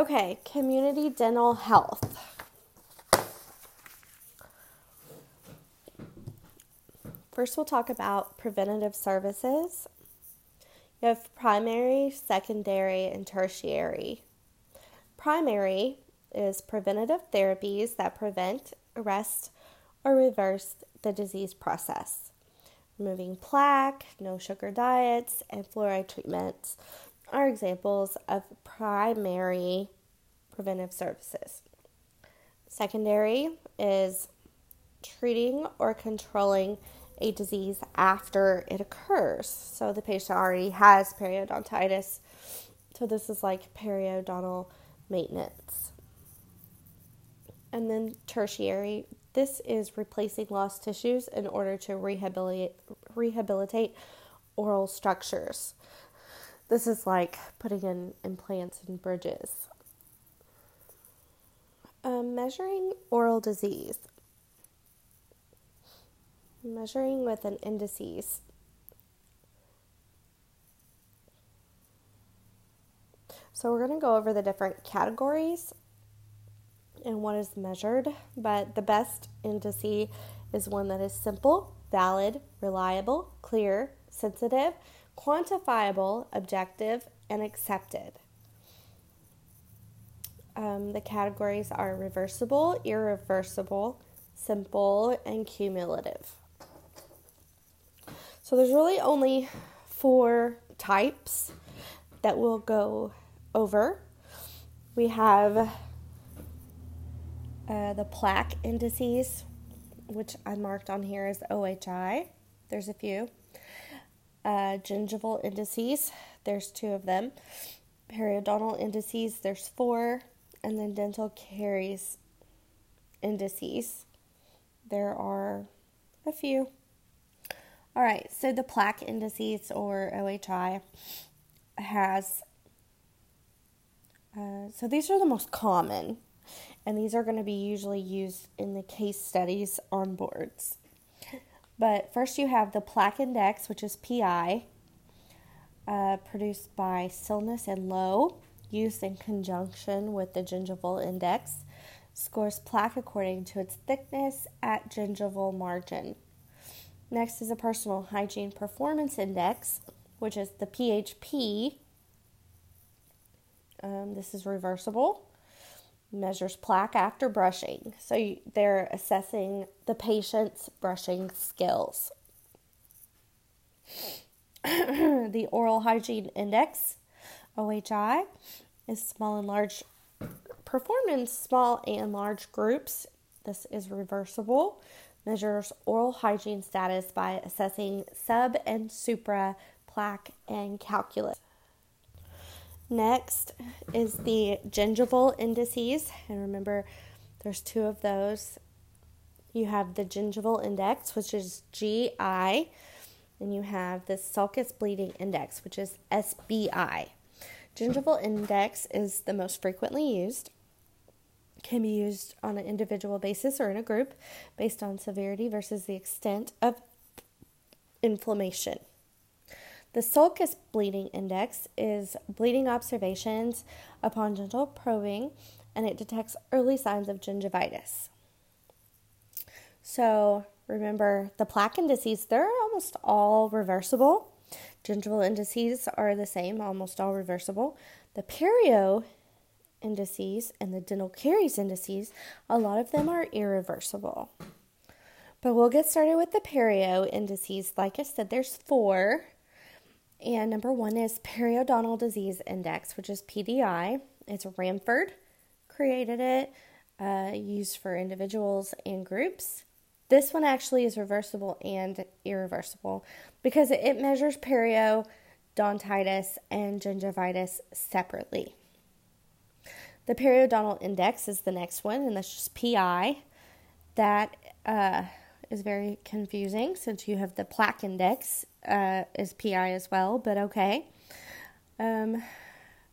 Okay, community dental health. First, we'll talk about preventative services. You have primary, secondary, and tertiary. Primary is preventative therapies that prevent, arrest, or reverse the disease process. Removing plaque, no sugar diets, and fluoride treatments are examples of primary preventive services. Secondary is treating or controlling a disease after it occurs. So the patient already has periodontitis. So this is like periodontal maintenance. And then tertiary, this is replacing lost tissues in order to rehabilitate, rehabilitate oral structures. This is like putting in implants and bridges. Um, measuring oral disease. Measuring with an indices. So we're going to go over the different categories and what is measured, but the best indice is one that is simple, valid, reliable, clear, sensitive, quantifiable, objective, and accepted. Um, the categories are reversible, irreversible, simple, and cumulative. So there's really only four types that we'll go over. We have uh, the plaque indices, which I marked on here as OHI. There's a few. Uh, gingival indices, there's two of them. Periodontal indices, there's four. And then dental caries indices, there are a few. All right, so the plaque indices or OHI has, uh, so these are the most common, and these are going to be usually used in the case studies on boards. But first, you have the plaque index, which is PI, uh, produced by Silness and Löe, used in conjunction with the gingival index, scores plaque according to its thickness at gingival margin. Next is a personal hygiene performance index, which is the PHP. Um, this is reversible, measures plaque after brushing. So they're assessing the patient's brushing skills. the oral hygiene index, OHI, is small and large, performed in small and large groups. This is reversible measures oral hygiene status by assessing sub and supra plaque and calculus. Next is the gingival indices, and remember there's two of those. You have the gingival index, which is GI, and you have the sulcus bleeding index, which is SBI. Gingival index is the most frequently used can be used on an individual basis or in a group based on severity versus the extent of inflammation. The sulcus bleeding index is bleeding observations upon gentle probing and it detects early signs of gingivitis. So, remember the plaque indices, they're almost all reversible. Gingival indices are the same, almost all reversible. The perio indices and the dental caries indices, a lot of them are irreversible. But we'll get started with the perio indices. Like I said, there's four. And number one is periodontal disease index, which is PDI. It's Ramfjord created it, uh, used for individuals and groups. This one actually is reversible and irreversible because it measures periodontitis and gingivitis separately. The periodontal index is the next one, and that's just PI. That uh, is very confusing since you have the plaque index uh, is PI as well, but okay. Um,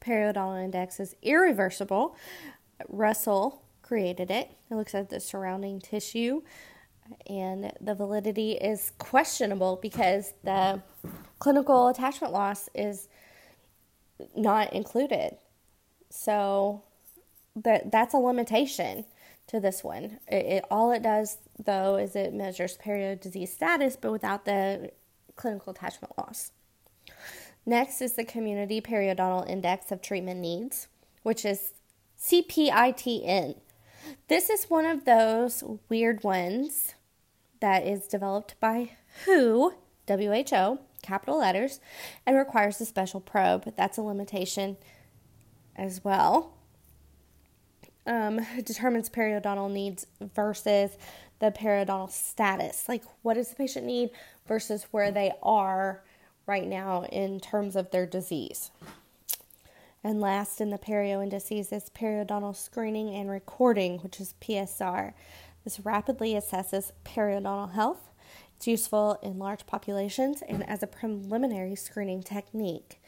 periodontal index is irreversible. Russell created it. It looks at the surrounding tissue, and the validity is questionable because the clinical attachment loss is not included. So that that's a limitation to this one. It, it, all it does though is it measures perio disease status, but without the clinical attachment loss. Next is the Community Periodontal Index of Treatment Needs, which is CPITN. This is one of those weird ones that is developed by WHO, WHO, capital letters, and requires a special probe. That's a limitation as well. Um, determines periodontal needs versus the periodontal status. Like, what does the patient need versus where they are right now in terms of their disease. And last in the perio indices is periodontal screening and recording, which is PSR. This rapidly assesses periodontal health. It's useful in large populations and as a preliminary screening technique,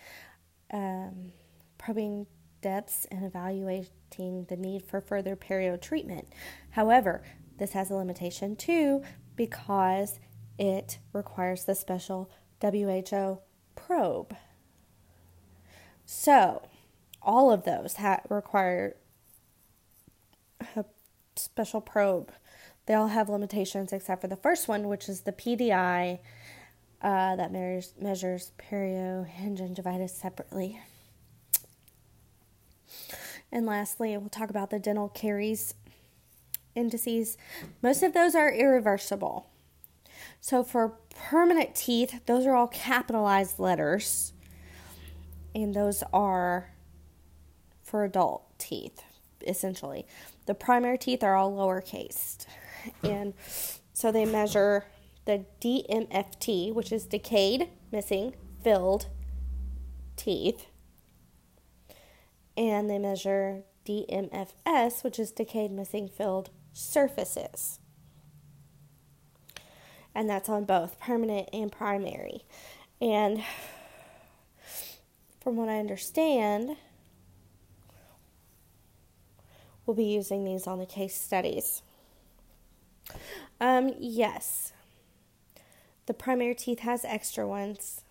um, probing depths and evaluating the need for further perio treatment. However, this has a limitation too because it requires the special WHO probe. So, all of those ha- require a special probe. They all have limitations except for the first one, which is the PDI uh, that measures, measures perio and gingivitis separately. And lastly, we'll talk about the dental caries indices. Most of those are irreversible. So for permanent teeth, those are all capitalized letters. And those are for adult teeth, essentially. The primary teeth are all lowercase. And so they measure the DMFT, which is decayed, missing, filled teeth. And they measure DMFS, which is decayed, missing, filled surfaces and that's on both permanent and primary. And from what I understand, we'll be using these on the case studies. Um, yes, the primary teeth has extra ones.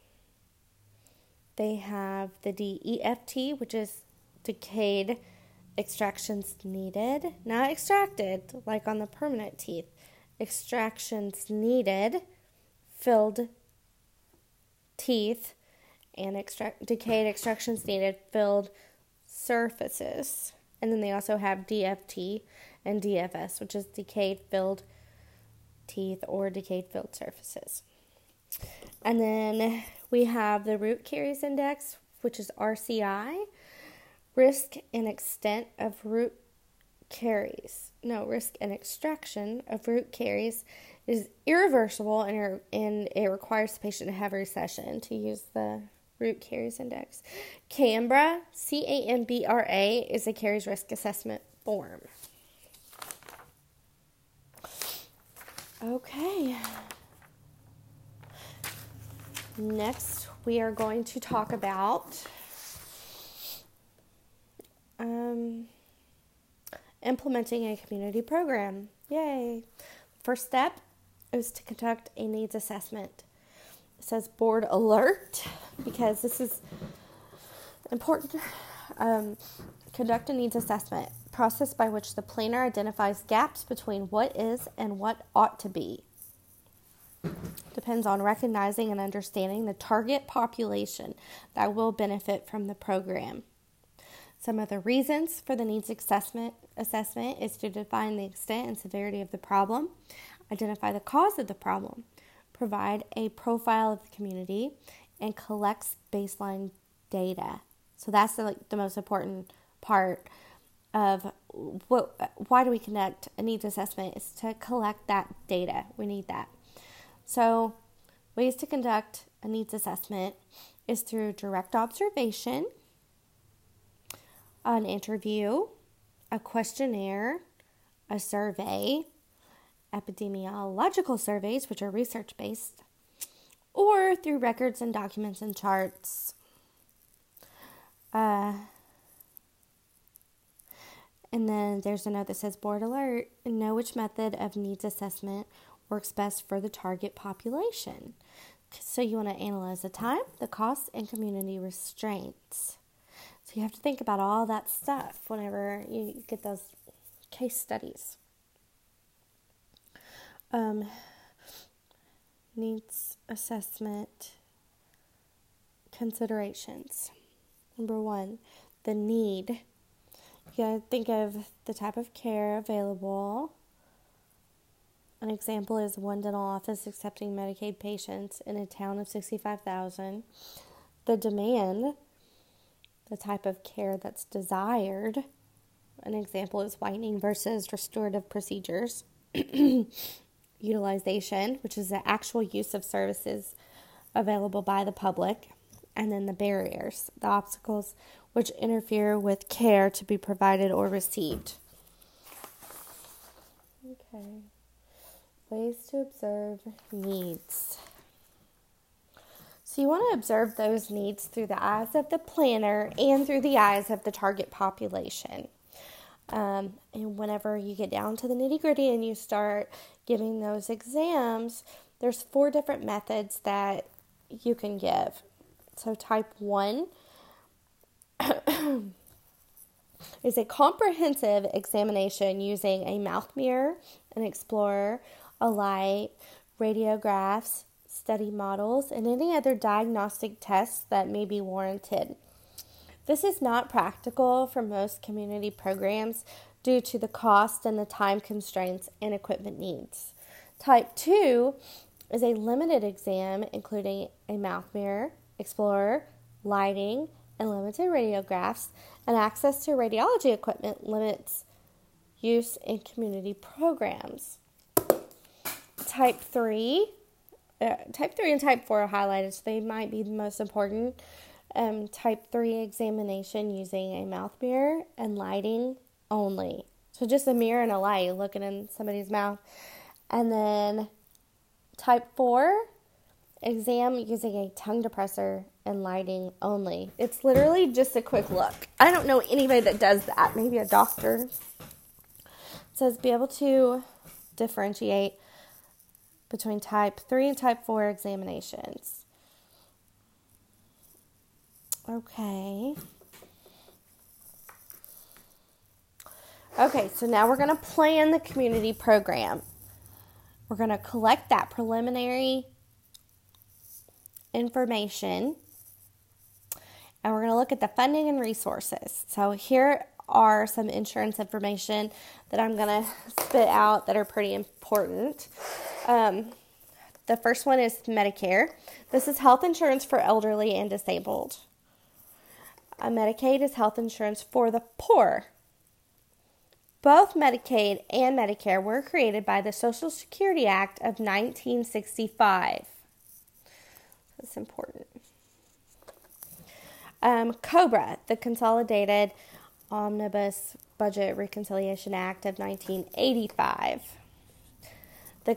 They have the DEFT, which is decayed extractions needed, not extracted like on the permanent teeth extractions needed, filled teeth, and extract, decayed extractions needed, filled surfaces. And then they also have DFT and DFS, which is decayed filled teeth or decayed filled surfaces. And then we have the root caries index, which is RCI, risk and extent of root caries, no risk and extraction of root caries is irreversible and, and it requires the patient to have a recession to use the root caries index. CAMBRA, C A M B R A, is a caries risk assessment form. Okay. Next, we are going to talk about um, implementing a community program. Yay! First step is to conduct a needs assessment. It says board alert because this is important. Um, conduct a needs assessment process by which the planner identifies gaps between what is and what ought to be. Depends on recognizing and understanding the target population that will benefit from the program. Some of the reasons for the needs assessment, assessment is to define the extent and severity of the problem, identify the cause of the problem, provide a profile of the community, and collects baseline data. So that's the, like, the most important part of what why do we conduct a needs assessment is to collect that data. We need that. So ways to conduct a needs assessment is through direct observation, an interview, a questionnaire, a survey, epidemiological surveys, which are research based, or through records and documents and charts. Uh, and then there's a note that says board alert know which method of needs assessment works best for the target population. So you want to analyze the time, the costs, and community restraints. So you have to think about all that stuff whenever you get those case studies. Um, needs assessment considerations. Number one, the need. You gotta think of the type of care available. An example is one dental office accepting Medicaid patients in a town of 65,000. The demand, the type of care that's desired. An example is whitening versus restorative procedures. Utilization, which is the actual use of services available by the public and then the barriers, the obstacles which interfere with care to be provided or received. Okay. Ways to observe needs. So, you want to observe those needs through the eyes of the planner and through the eyes of the target population. Um, and whenever you get down to the nitty gritty and you start giving those exams, there's four different methods that you can give. So, type 1 is a comprehensive examination using a mouth mirror, an explorer, a light, radiographs, study models, and any other diagnostic tests that may be warranted. This is not practical for most community programs due to the cost and the time constraints and equipment needs. Type 2 is a limited exam including a mouth mirror, explorer, lighting, and limited radiographs, and access to radiology equipment limits use in community programs. Type 3, uh, type 3 and type 4 are highlighted, so they might be the most important. Um, type 3 examination using a mouth mirror and lighting only. So just a mirror and a light looking in somebody's mouth. And then type 4 exam using a tongue depressor and lighting only. It's literally just a quick look. I don't know anybody that does that. Maybe a doctor. It says be able to differentiate between type 3 and type 4 examinations. Okay. Okay, so now we're going to plan the community program. We're going to collect that preliminary information and we're going to look at the funding and resources. So, here are some insurance information that I'm going to spit out that are pretty important. Um, the first one is Medicare. This is health insurance for elderly and disabled. A Medicaid is health insurance for the poor. Both Medicaid and Medicare were created by the Social Security Act of 1965. That's important. Um, COBRA, the Consolidated Omnibus Budget Reconciliation Act of 1985. The,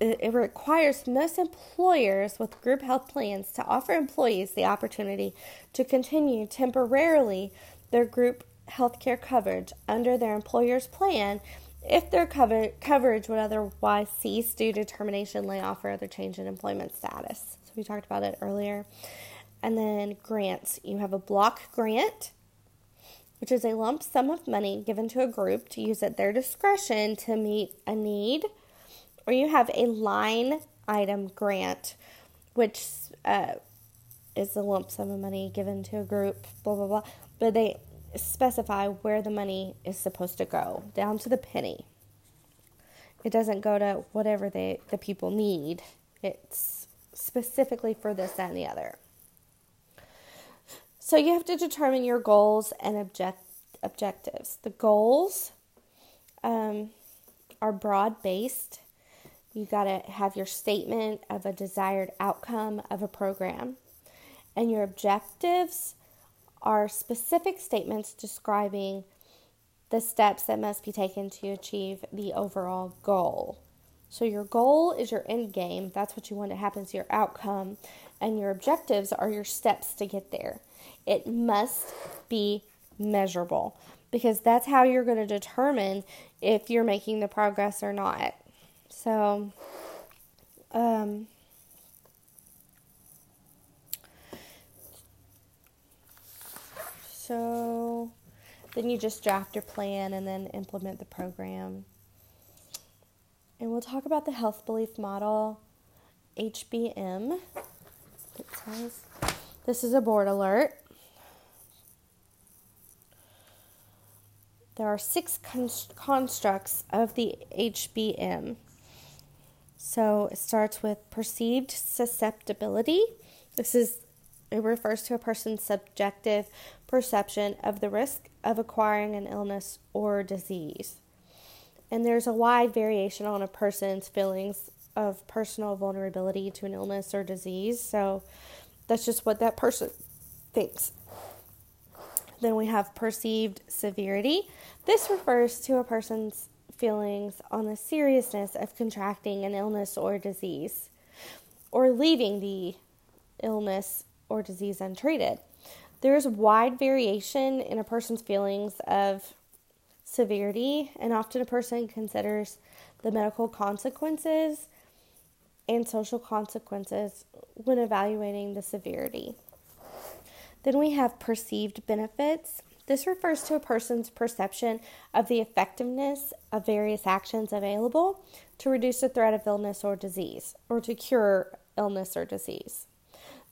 it requires most employers with group health plans to offer employees the opportunity to continue temporarily their group health care coverage under their employer's plan if their cover- coverage would otherwise cease due to termination, layoff, or other change in employment status. So we talked about it earlier. And then grants. You have a block grant, which is a lump sum of money given to a group to use at their discretion to meet a need. Or you have a line item grant, which uh, is a lump sum of money given to a group, blah, blah, blah. But they specify where the money is supposed to go, down to the penny. It doesn't go to whatever they, the people need. It's specifically for this, and the other. So you have to determine your goals and object, objectives. The goals um, are broad based. You got to have your statement of a desired outcome of a program. And your objectives are specific statements describing the steps that must be taken to achieve the overall goal. So, your goal is your end game, that's what you want to happen to your outcome, and your objectives are your steps to get there. It must be measurable because that's how you're going to determine if you're making the progress or not. So, um, So then you just draft your plan and then implement the program. And we'll talk about the health belief model, HBM. It says this is a board alert. There are six constructs of the HBM. So it starts with perceived susceptibility. This is it refers to a person's subjective perception of the risk of acquiring an illness or disease. And there's a wide variation on a person's feelings of personal vulnerability to an illness or disease. So that's just what that person thinks. Then we have perceived severity. This refers to a person's feelings on the seriousness of contracting an illness or disease or leaving the illness or disease untreated. There is wide variation in a person's feelings of severity, and often a person considers the medical consequences and social consequences when evaluating the severity. Then we have perceived benefits. This refers to a person's perception of the effectiveness of various actions available to reduce the threat of illness or disease, or to cure illness or disease.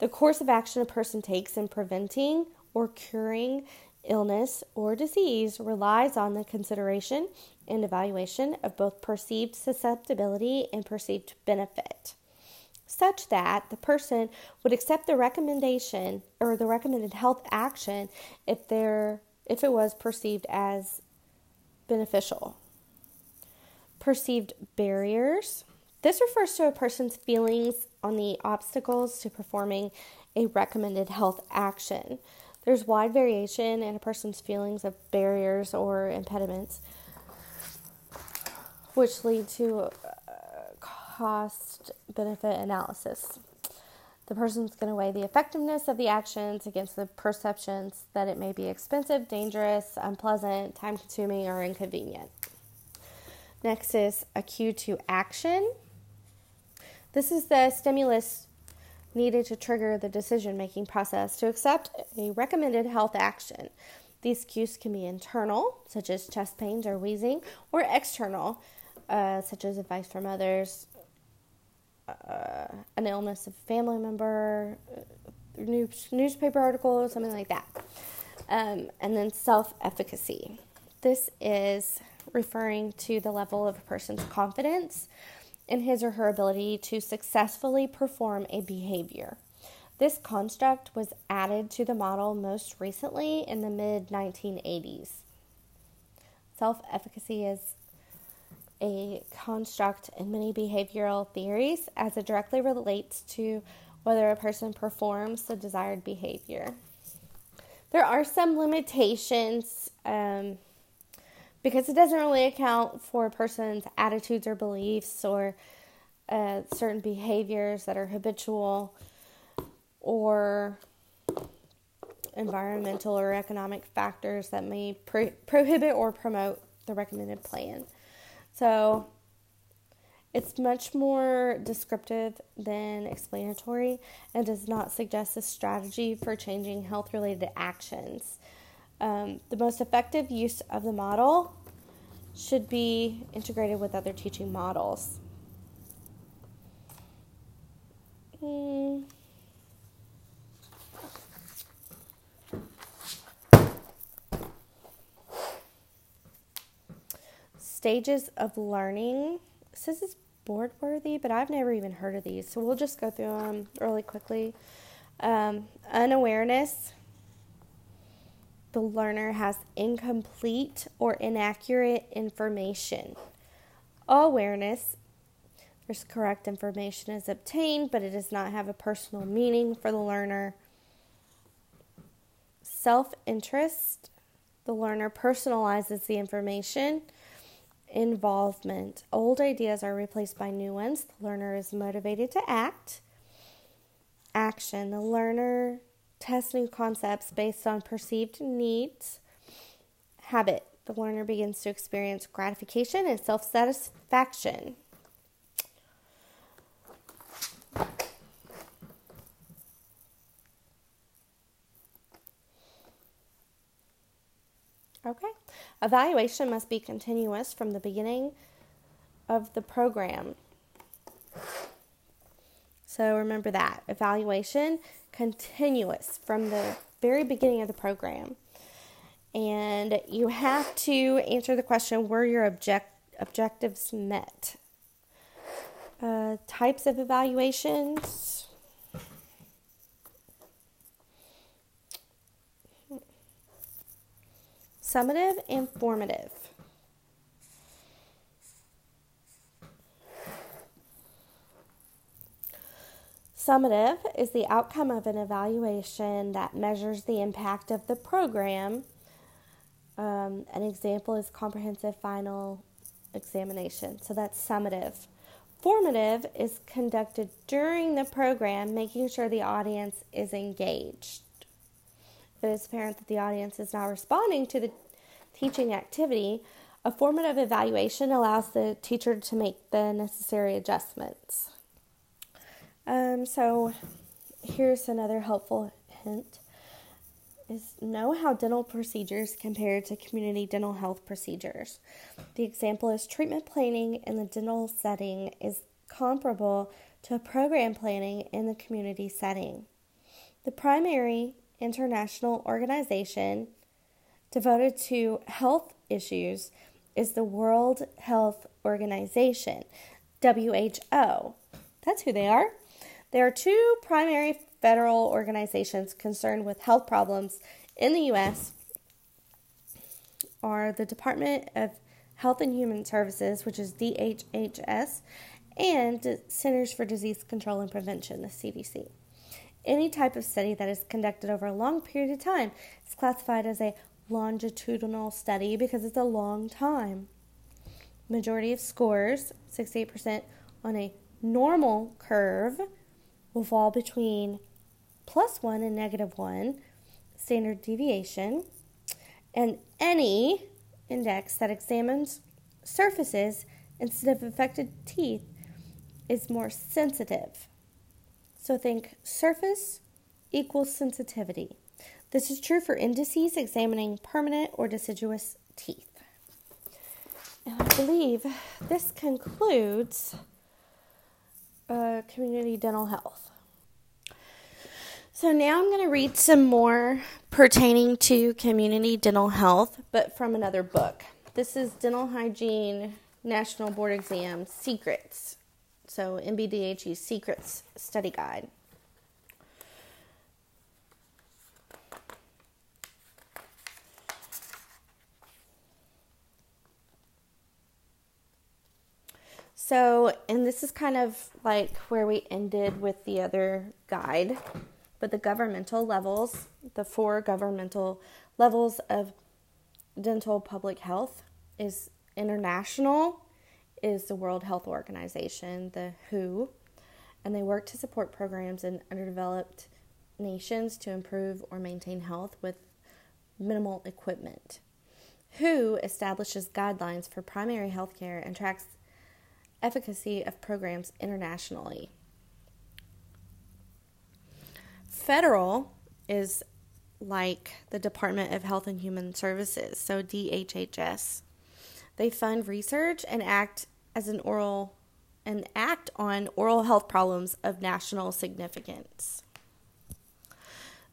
The course of action a person takes in preventing or curing illness or disease relies on the consideration and evaluation of both perceived susceptibility and perceived benefit, such that the person would accept the recommendation or the recommended health action if there if it was perceived as beneficial. Perceived barriers. This refers to a person's feelings on the obstacles to performing a recommended health action. There's wide variation in a person's feelings of barriers or impediments, which lead to cost benefit analysis. The person's going to weigh the effectiveness of the actions against the perceptions that it may be expensive, dangerous, unpleasant, time consuming, or inconvenient. Next is a cue to action. This is the stimulus needed to trigger the decision making process to accept a recommended health action. These cues can be internal, such as chest pains or wheezing, or external, uh, such as advice from others, uh, an illness of a family member, uh, news, newspaper article, something like that. Um, and then self efficacy. This is referring to the level of a person's confidence in his or her ability to successfully perform a behavior. This construct was added to the model most recently in the mid 1980s. Self efficacy is a construct in many behavioral theories as it directly relates to whether a person performs the desired behavior. There are some limitations. Um, because it doesn't really account for a person's attitudes or beliefs or uh, certain behaviors that are habitual or environmental or economic factors that may pro- prohibit or promote the recommended plan. So it's much more descriptive than explanatory and does not suggest a strategy for changing health related actions. Um, the most effective use of the model should be integrated with other teaching models. Hmm. Stages of learning. This says it's board worthy, but I've never even heard of these, so we'll just go through them really quickly. Um, unawareness the learner has incomplete or inaccurate information. Awareness, there's correct information is obtained, but it does not have a personal meaning for the learner. Self interest, the learner personalizes the information. Involvement, old ideas are replaced by new ones. The learner is motivated to act. Action, the learner tests new concepts based on perceived needs. Habit the learner begins to experience gratification and self satisfaction. Okay. Evaluation must be continuous from the beginning of the program. So remember that. Evaluation continuous from the very beginning of the program. And you have to answer the question were your object, objectives met? Uh, types of evaluations. Summative and formative. Summative is the outcome of an evaluation that measures the impact of the program. Um, an example is comprehensive final examination. So that's summative. Formative is conducted during the program, making sure the audience is engaged. If it is apparent that the audience is not responding to the teaching activity, a formative evaluation allows the teacher to make the necessary adjustments. Um, so here's another helpful hint is know how dental procedures compare to community dental health procedures. The example is treatment planning in the dental setting is comparable to program planning in the community setting. The primary international organization devoted to health issues is the World Health Organization, WHO. That's who they are. There are two primary federal organizations concerned with health problems in the U.S. are the Department of Health and Human Services, which is DHHS, and Centers for Disease Control and Prevention, the CDC. Any type of study that is conducted over a long period of time is classified as a longitudinal study because it's a long time. Majority of scores, 68% on a normal curve, will fall between plus 1 and negative 1 standard deviation, and any index that examines surfaces instead of affected teeth is more sensitive. So think surface equals sensitivity. This is true for indices examining permanent or deciduous teeth. And I believe this concludes uh, community dental health. So now I'm going to read some more pertaining to community dental health, but from another book. This is Dental Hygiene National Board Exam Secrets. So NBDHE Secrets Study Guide. So, and this is kind of like where we ended with the other guide, but the governmental levels, the four governmental levels of dental public health is international, is the World Health Organization, the WHO, and they work to support programs in underdeveloped nations to improve or maintain health with minimal equipment. WHO establishes guidelines for primary health care and tracks efficacy of programs internationally. Federal is like the Department of Health and Human Services, so DHHS. They fund research and act as an oral and act on oral health problems of national significance.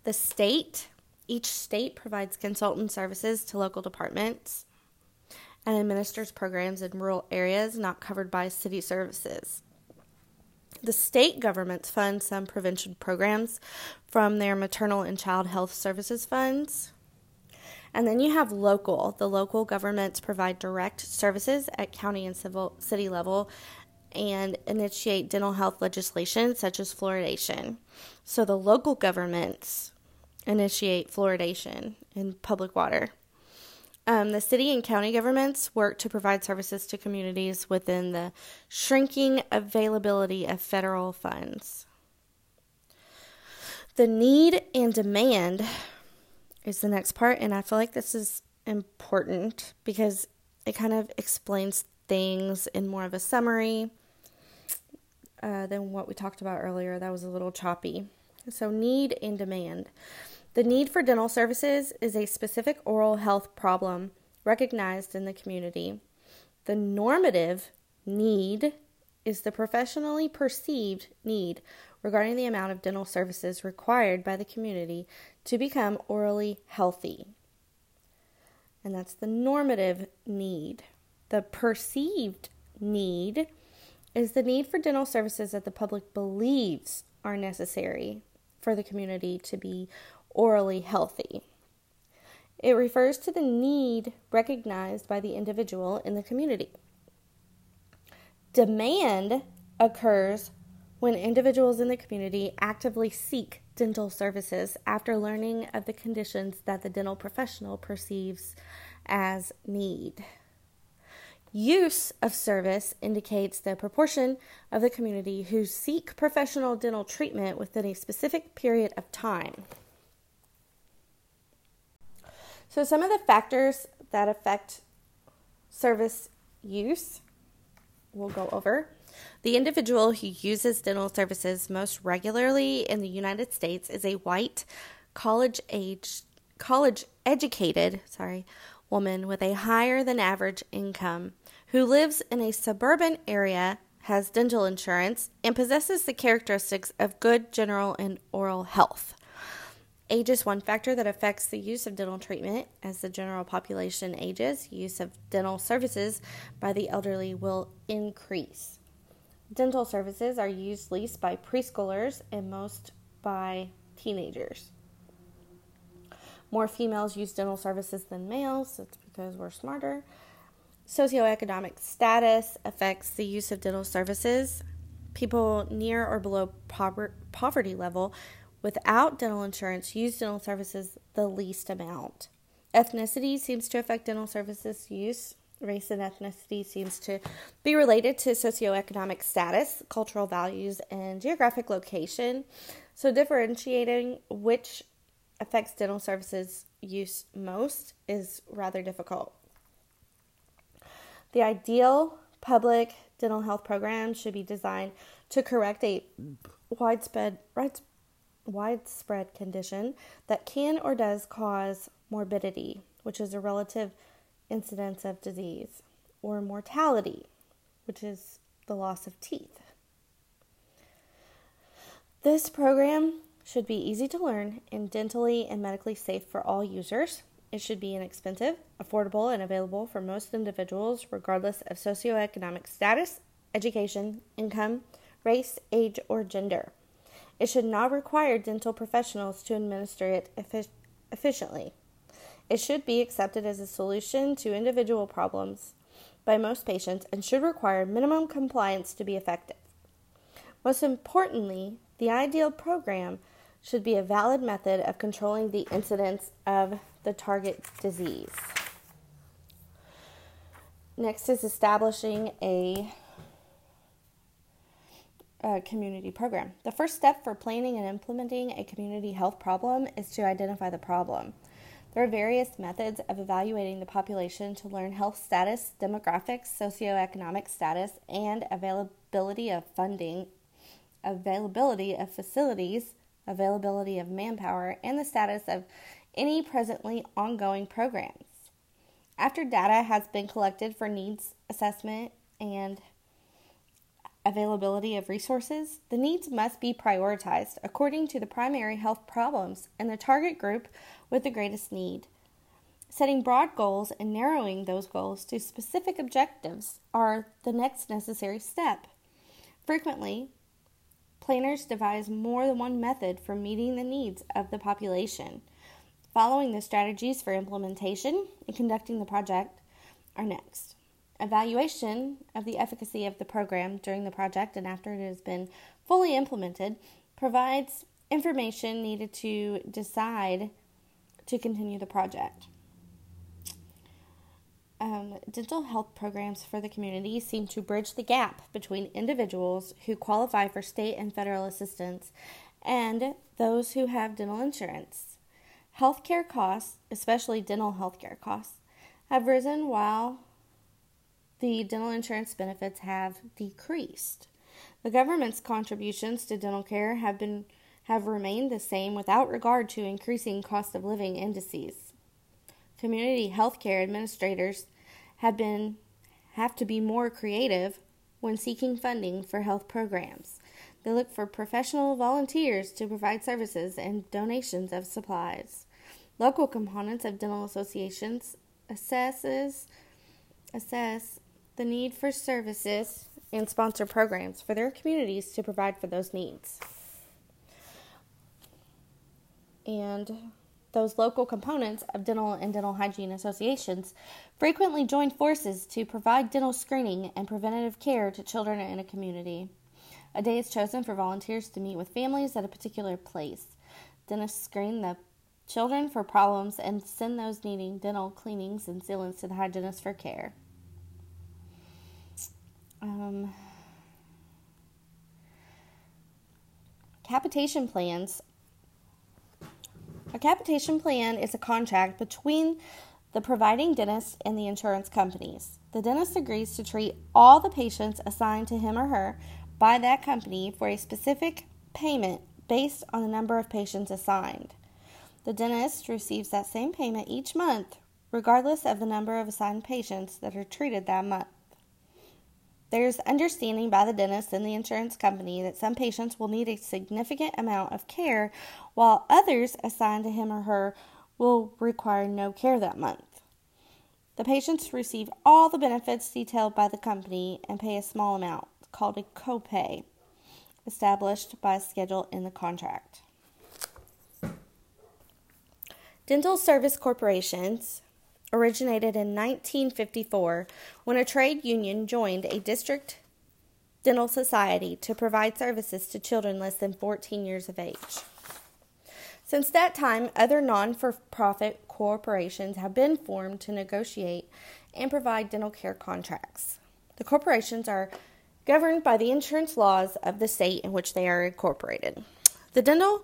The state, each state provides consultant services to local departments and administers programs in rural areas not covered by city services. The state governments fund some prevention programs from their maternal and child health services funds. And then you have local. The local governments provide direct services at county and civil city level and initiate dental health legislation such as fluoridation. So the local governments initiate fluoridation in public water. Um, the city and county governments work to provide services to communities within the shrinking availability of federal funds. The need and demand is the next part, and I feel like this is important because it kind of explains things in more of a summary uh, than what we talked about earlier. That was a little choppy. So, need and demand. The need for dental services is a specific oral health problem recognized in the community. The normative need is the professionally perceived need regarding the amount of dental services required by the community to become orally healthy. And that's the normative need. The perceived need is the need for dental services that the public believes are necessary for the community to be orally healthy. It refers to the need recognized by the individual in the community. Demand occurs when individuals in the community actively seek dental services after learning of the conditions that the dental professional perceives as need. Use of service indicates the proportion of the community who seek professional dental treatment within a specific period of time. So, some of the factors that affect service use we'll go over. The individual who uses dental services most regularly in the United States is a white, college age, college educated, sorry, woman with a higher than average income who lives in a suburban area, has dental insurance, and possesses the characteristics of good general and oral health. Age is one factor that affects the use of dental treatment. As the general population ages, use of dental services by the elderly will increase. Dental services are used least by preschoolers and most by teenagers. More females use dental services than males. That's because we're smarter. Socioeconomic status affects the use of dental services. People near or below poverty level without dental insurance use dental services the least amount. Ethnicity seems to affect dental services use. Race and ethnicity seems to be related to socioeconomic status, cultural values, and geographic location. So, differentiating which affects dental services use most is rather difficult. The ideal public dental health program should be designed to correct a widespread, widespread condition that can or does cause morbidity, which is a relative incidence of disease, or mortality, which is the loss of teeth. This program should be easy to learn and dentally and medically safe for all users. It should be inexpensive, affordable, and available for most individuals, regardless of socioeconomic status, education, income, race, age, or gender. It should not require dental professionals to administer it efficiently. It should be accepted as a solution to individual problems by most patients and should require minimum compliance to be effective. Most importantly, the ideal program should be a valid method of controlling the incidence of the target disease. Next is establishing a, a, community program. The first step for planning and implementing a community health problem is to identify the problem. There are various methods of evaluating the population to learn health status, demographics, socioeconomic status, and availability of funding, availability of facilities, availability of manpower, and the status of any presently ongoing programs. After data has been collected for needs assessment and availability of resources, the needs must be prioritized according to the primary health problems and the target group with the greatest need. Setting broad goals and narrowing those goals to specific objectives are the next necessary step. Frequently, planners devise more than one method for meeting the needs of the population. Following the strategies for implementation and conducting the project are next. Evaluation of the efficacy of the program during the project and after it has been fully implemented provides information needed to decide to continue the project. Um, dental health programs for the community seem to bridge the gap between individuals who qualify for state and federal assistance and those who have dental insurance. Healthcare costs, especially dental healthcare costs, have risen while the dental insurance benefits have decreased. The government's contributions to dental care have been have remained the same without regard to increasing cost of living indices. Community healthcare administrators have been have to be more creative when seeking funding for health programs. They look for professional volunteers to provide services and donations of supplies. Local components of dental associations assesses assess the need for services and sponsor programs for their communities to provide for those needs. And those local components of dental and dental hygiene associations frequently join forces to provide dental screening and preventative care to children in a community. A day is chosen for volunteers to meet with families at a particular place. Dentists screen the children for problems and send those needing dental cleanings and sealants to the hygienist for care. Um, capitation plans a capitation plan is a contract between the providing dentist and the insurance companies. The dentist agrees to treat all the patients assigned to him or her by that company for a specific payment based on the number of patients assigned. The dentist receives that same payment each month, regardless of the number of assigned patients that are treated that month. There is understanding by the dentist and the insurance company that some patients will need a significant amount of care, while others assigned to him or her will require no care that month. The patients receive all the benefits detailed by the company and pay a small amount, called a copay, established by schedule in the contract. Dental service corporations originated in 1954 when a trade union joined a district dental society to provide services to children less than 14 years of age. Since that time, other non for profit corporations have been formed to negotiate and provide dental care contracts. The corporations are governed by the insurance laws of the state in which they are incorporated. The dental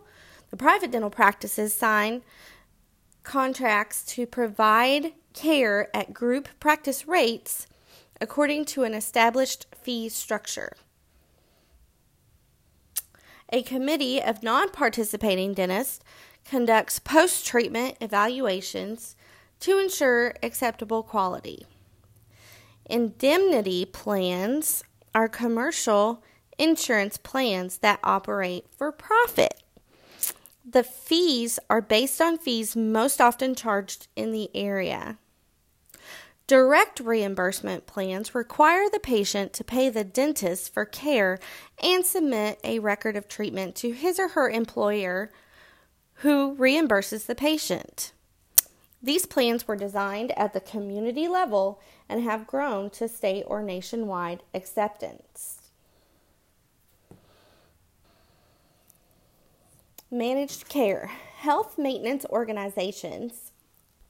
the private dental practices sign contracts to provide care at group practice rates according to an established fee structure. A committee of non participating dentists conducts post treatment evaluations to ensure acceptable quality. Indemnity plans are commercial insurance plans that operate for profit. The fees are based on fees most often charged in the area. Direct reimbursement plans require the patient to pay the dentist for care and submit a record of treatment to his or her employer who reimburses the patient. These plans were designed at the community level and have grown to state or nationwide acceptance. Managed care. Health maintenance organizations,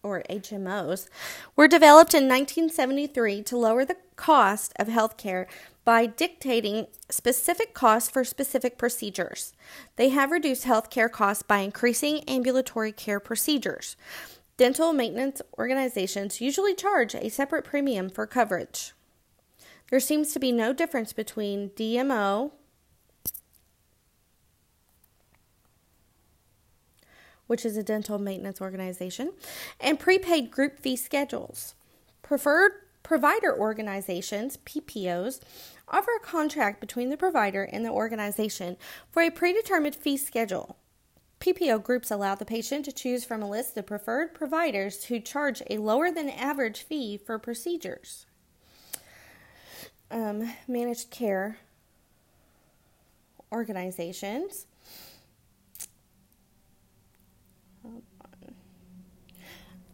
or HMOs, were developed in 1973 to lower the cost of health care by dictating specific costs for specific procedures. They have reduced health care costs by increasing ambulatory care procedures. Dental maintenance organizations usually charge a separate premium for coverage. There seems to be no difference between DMO, which is a dental maintenance organization, and prepaid group fee schedules. Preferred provider organizations, PPOs, offer a contract between the provider and the organization for a predetermined fee schedule. PPO groups allow the patient to choose from a list of preferred providers who charge a lower than average fee for procedures. Um, managed care organizations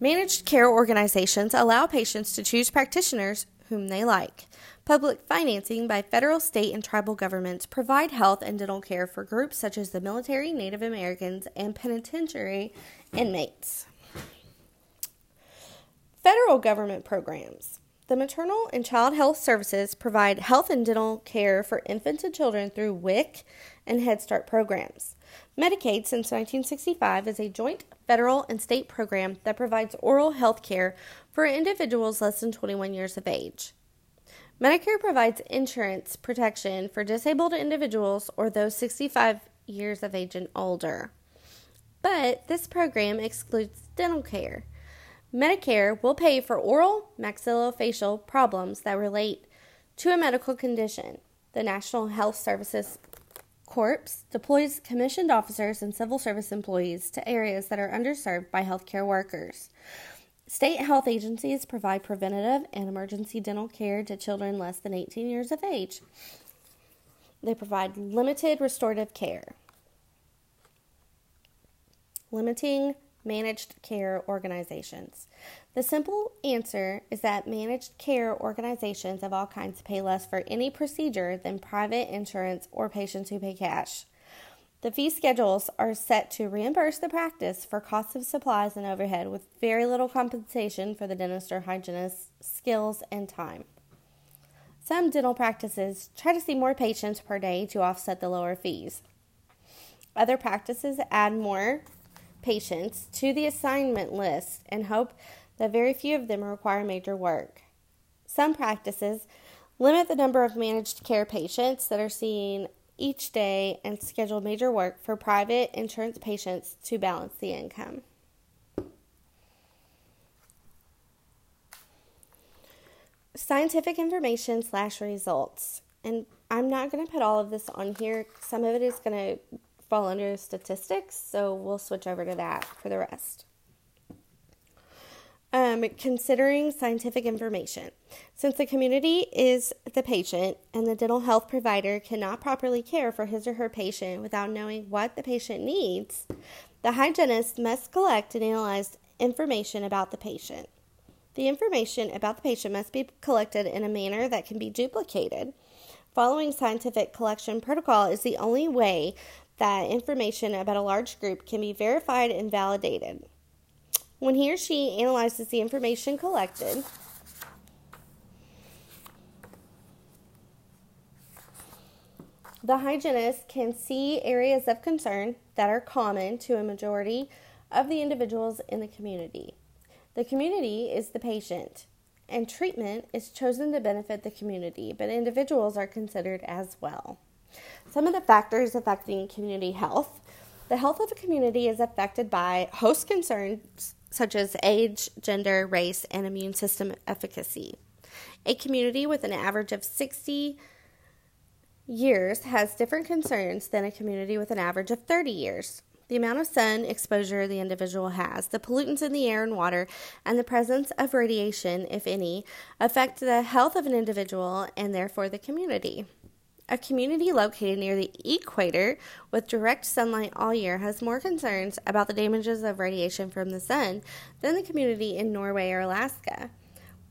Managed care organizations allow patients to choose practitioners whom they like. Public financing by federal, state, and tribal governments provide health and dental care for groups such as the military, Native Americans, and penitentiary inmates. Federal government programs. The Maternal and Child Health Services provide health and dental care for infants and children through WIC and Head Start programs. Medicaid, since 1965, is a joint federal and state program that provides oral health care for individuals less than 21 years of age. Medicare provides insurance protection for disabled individuals or those 65 years of age and older. But this program excludes dental care. Medicare will pay for oral maxillofacial problems that relate to a medical condition. The National Health Services Corps deploys commissioned officers and civil service employees to areas that are underserved by healthcare workers. State health agencies provide preventative and emergency dental care to children less than 18 years of age. They provide limited restorative care. Limiting managed care organizations. The simple answer is that managed care organizations of all kinds pay less for any procedure than private insurance or patients who pay cash. The fee schedules are set to reimburse the practice for costs of supplies and overhead with very little compensation for the dentist or hygienist's skills and time. Some dental practices try to see more patients per day to offset the lower fees. Other practices add more patients to the assignment list and hope that very few of them require major work. Some practices limit the number of managed care patients that are seen each day and schedule major work for private insurance patients to balance the income. Scientific information slash results. And I'm not going to put all of this on here. Some of it is going to fall under statistics, so we'll switch over to that for the rest. Um, considering scientific information. Since the community is the patient and the dental health provider cannot properly care for his or her patient without knowing what the patient needs, the hygienist must collect and analyze information about the patient. The information about the patient must be collected in a manner that can be duplicated. Following scientific collection protocol is the only way that information about a large group can be verified and validated. When he or she analyzes the information collected, the hygienist can see areas of concern that are common to a majority of the individuals in the community. The community is the patient, and treatment is chosen to benefit the community, but individuals are considered as well. Some of the factors affecting community health. The health of a community is affected by host concerns such as age, gender, race, and immune system efficacy. A community with an average of 60 years has different concerns than a community with an average of 30 years. The amount of sun exposure the individual has, the pollutants in the air and water, and the presence of radiation, if any, affect the health of an individual and therefore the community. A community located near the equator with direct sunlight all year has more concerns about the damages of radiation from the sun than the community in Norway or Alaska.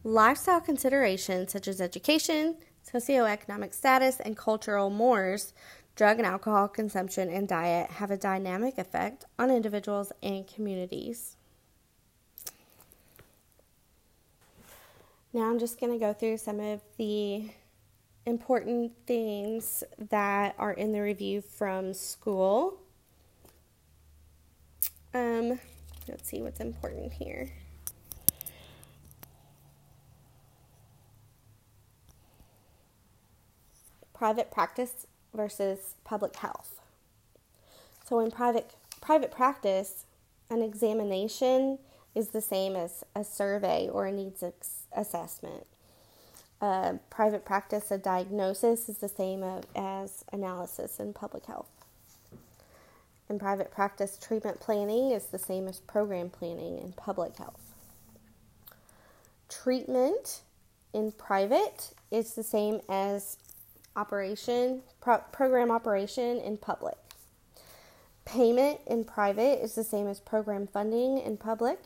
Lifestyle considerations such as education, socioeconomic status, and cultural mores, drug and alcohol consumption, and diet have a dynamic effect on individuals and communities. Now I'm just going to go through some of the important things that are in the review from school. Um, let's see what's important here. Private practice versus public health. So in private private practice, an examination is the same as a survey or a needs assessment private practice, a diagnosis is the same as analysis in public health. In private practice, treatment planning is the same as program planning in public health. Treatment in private is the same as operation, pro- program operation in public. Payment in private is the same as program funding in public.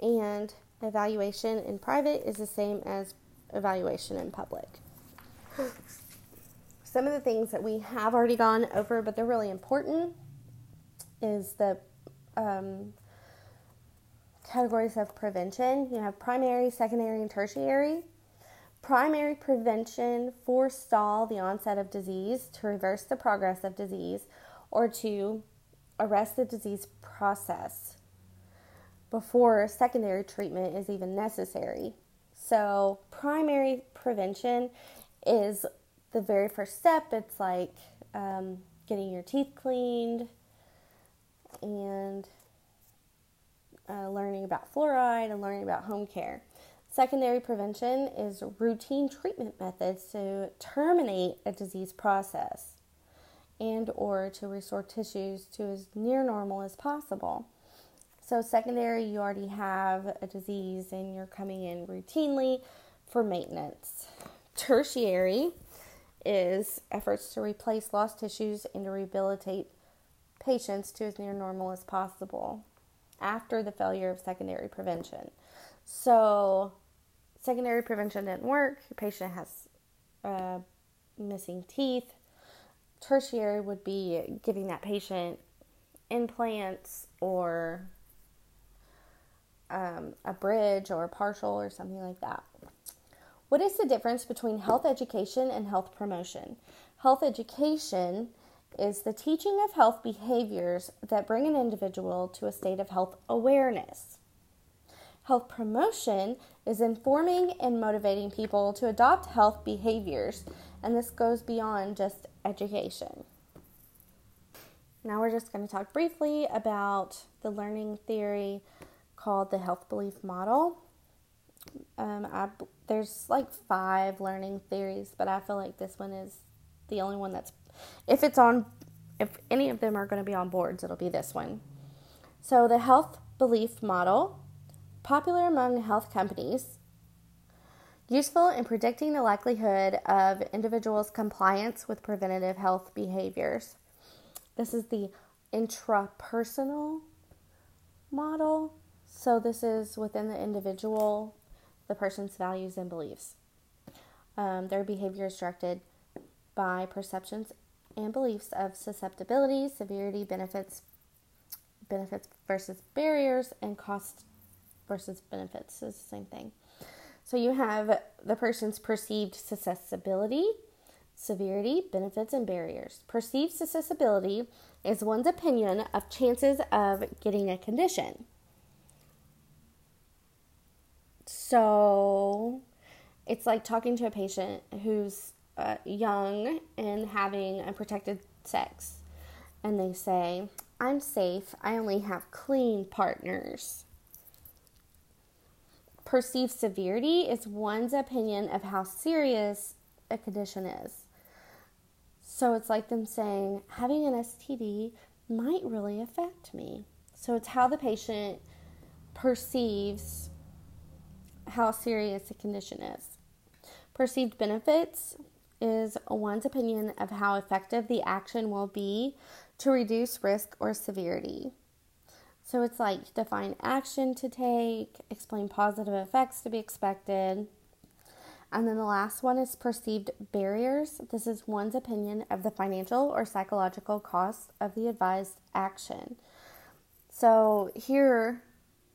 And evaluation in private is the same as evaluation in public. Some of the things that we have already gone over, but they're really important, is the um, categories of prevention. You have primary, secondary, and tertiary. Primary prevention forestall the onset of disease to reverse the progress of disease or to arrest the disease process before secondary treatment is even necessary. So, primary prevention is the very first step. It's like um, getting your teeth cleaned and uh, learning about fluoride and learning about home care. Secondary prevention is routine treatment methods to terminate a disease process and or to restore tissues to as near normal as possible. So secondary you already have a disease and you're coming in routinely for maintenance. Tertiary is efforts to replace lost tissues and to rehabilitate patients to as near normal as possible after the failure of secondary prevention. So, secondary prevention didn't work, your patient has uh, missing teeth. Tertiary would be giving that patient implants or um, a bridge or a partial or something like that. What is the difference between health education and health promotion? Health education is the teaching of health behaviors that bring an individual to a state of health awareness. Health promotion is informing and motivating people to adopt health behaviors, and this goes beyond just education. Now, we're just going to talk briefly about the learning theory called the health belief model. Um, I, there's like five learning theories, but I feel like this one is the only one that's if it's on, if any of them are going to be on boards, it'll be this one. So, the health belief model, popular among health companies, useful in predicting the likelihood of individuals' compliance with preventative health behaviors. This is the intrapersonal model. So, this is within the individual, the person's values and beliefs. Um, their behavior is directed by perceptions and beliefs of susceptibility, severity, benefits, benefits versus barriers, and cost versus benefits is the same thing. So you have the person's perceived susceptibility, severity, benefits, and barriers. Perceived susceptibility is one's opinion of chances of getting a condition. So it's like talking to a patient who's uh, young and having unprotected sex, and they say, I'm safe, I only have clean partners. Perceived severity is one's opinion of how serious a condition is. So it's like them saying, having an STD might really affect me. So it's how the patient perceives how serious the condition is. Perceived benefits is one's opinion of how effective the action will be to reduce risk or severity. So it's like define action to take, explain positive effects to be expected. And then the last one is perceived barriers. This is one's opinion of the financial or psychological cost of the advised action. So here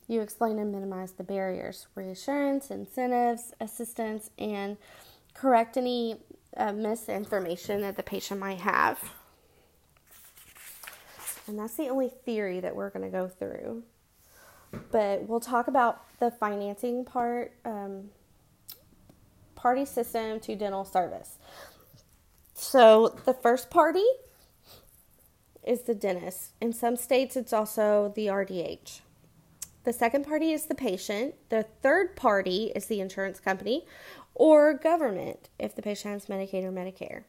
you explain and minimize the barriers reassurance, incentives, assistance, and correct any uh, misinformation that the patient might have. And that's the only theory that we're going to go through. But we'll talk about the financing part um, party system to dental service. So the first party is the dentist. In some states, it's also the RDH. The second party is the patient. The third party is the insurance company or government if the patient has Medicaid or Medicare.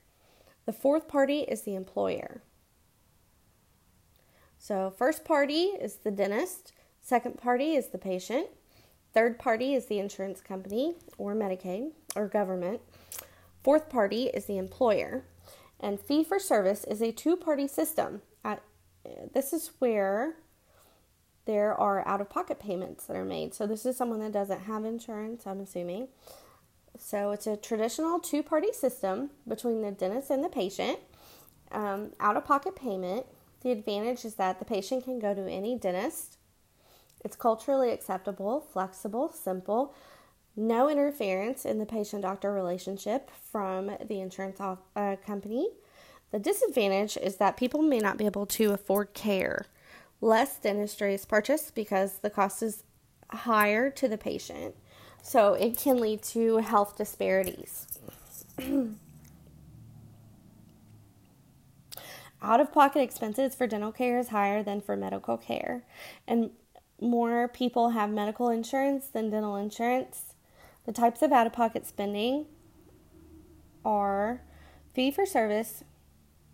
The fourth party is the employer. So, first party is the dentist, second party is the patient, third party is the insurance company or Medicaid or government, fourth party is the employer, and fee for service is a two party system. At, this is where there are out of pocket payments that are made. So, this is someone that doesn't have insurance, I'm assuming. So, it's a traditional two party system between the dentist and the patient. Um, out of pocket payment. The advantage is that the patient can go to any dentist. It's culturally acceptable, flexible, simple, no interference in the patient doctor relationship from the insurance off, uh, company. The disadvantage is that people may not be able to afford care. Less dentistry is purchased because the cost is higher to the patient. So it can lead to health disparities. out of pocket expenses for dental care is higher than for medical care, and more people have medical insurance than dental insurance. The types of out of pocket spending are fee for service,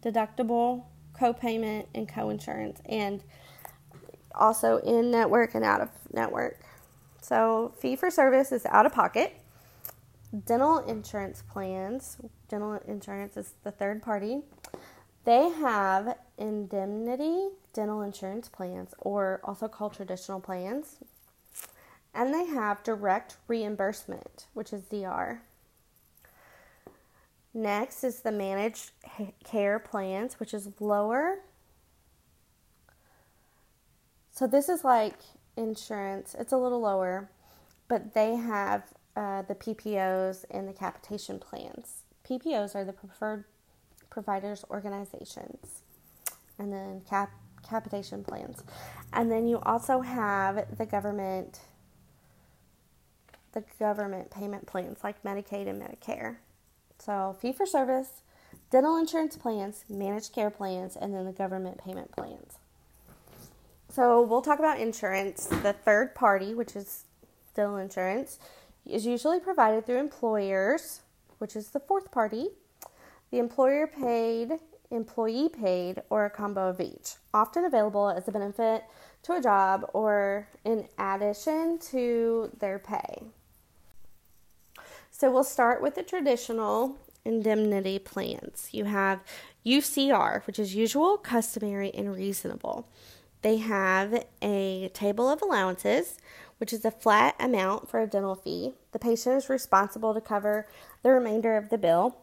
deductible, co-payment, and co-insurance, and also in network and out of network. So, fee for service is out of pocket. Dental insurance plans, dental insurance is the third party. They have indemnity dental insurance plans, or also called traditional plans. And they have direct reimbursement, which is DR. Next is the managed care plans, which is lower. So this is like insurance, it's a little lower, but they have uh, the PPOs and the capitation plans. PPOs are the preferred providers organizations, and then cap capitation plans, and then you also have the government the government payment plans like Medicaid and Medicare. So, fee for service, dental insurance plans, managed care plans, and then the government payment plans. So, we'll talk about insurance. The third party, which is still insurance, is usually provided through employers, which is the fourth party. The employer paid, employee paid, or a combo of each, often available as a benefit to a job or in addition to their pay. So we'll start with the traditional indemnity plans. You have UCR, which is usual, customary, and reasonable. They have a table of allowances, which is a flat amount for a dental fee. The patient is responsible to cover the remainder of the bill.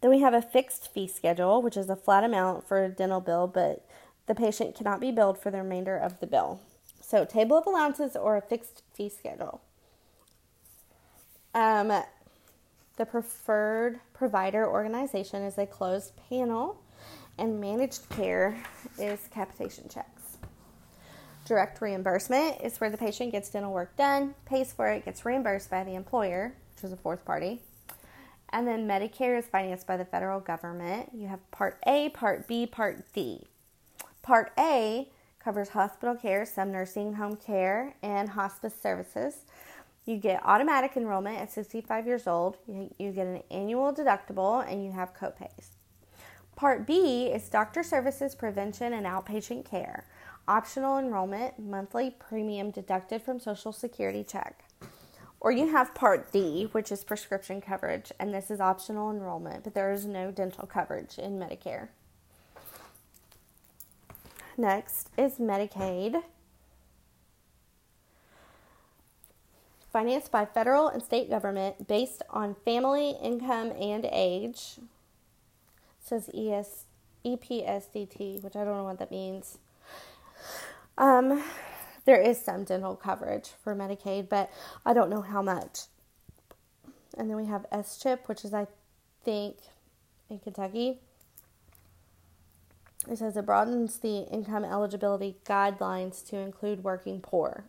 Then we have a fixed fee schedule, which is a flat amount for a dental bill, but the patient cannot be billed for the remainder of the bill. So, table of allowances or a fixed fee schedule. Um, the preferred provider organization is a closed panel, and managed care is capitation checks. Direct reimbursement is where the patient gets dental work done, pays for it, gets reimbursed by the employer, which is a fourth party. And then Medicare is financed by the federal government. You have Part A, Part B, Part D. Part A covers hospital care, some nursing home care, and hospice services. You get automatic enrollment at 65 years old. You, get an annual deductible and you have copays. Part B is doctor services, prevention, and outpatient care. Optional enrollment, monthly premium deducted from Social Security check. Or you have Part D, which is prescription coverage, and this is optional enrollment, but there is no dental coverage in Medicare. Next is Medicaid. financed by federal and state government based on family income and age. It says ES, EPSDT, which I don't know what that means. Um, there is some dental coverage for Medicaid, but I don't know how much. And then we have S chip, which is I think in Kentucky. It says it broadens the income eligibility guidelines to include working poor.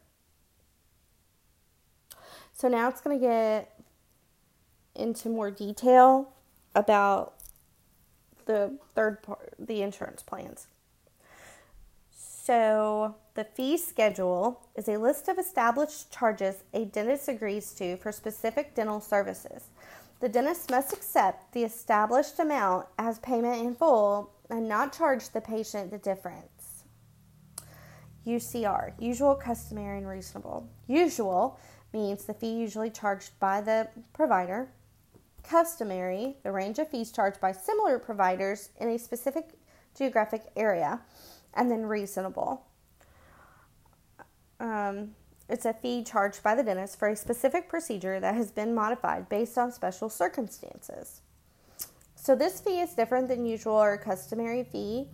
So now it's going to get into more detail about the third part, the insurance plans. So, the fee schedule is a list of established charges a dentist agrees to for specific dental services. The dentist must accept the established amount as payment in full and not charge the patient the difference. UCR, usual, customary, and reasonable. Usual means the fee usually charged by the provider. Customary, the range of fees charged by similar providers in a specific geographic area. And then reasonable. Um, it's a fee charged by the dentist for a specific procedure that has been modified based on special circumstances. So, this fee is different than usual or customary fee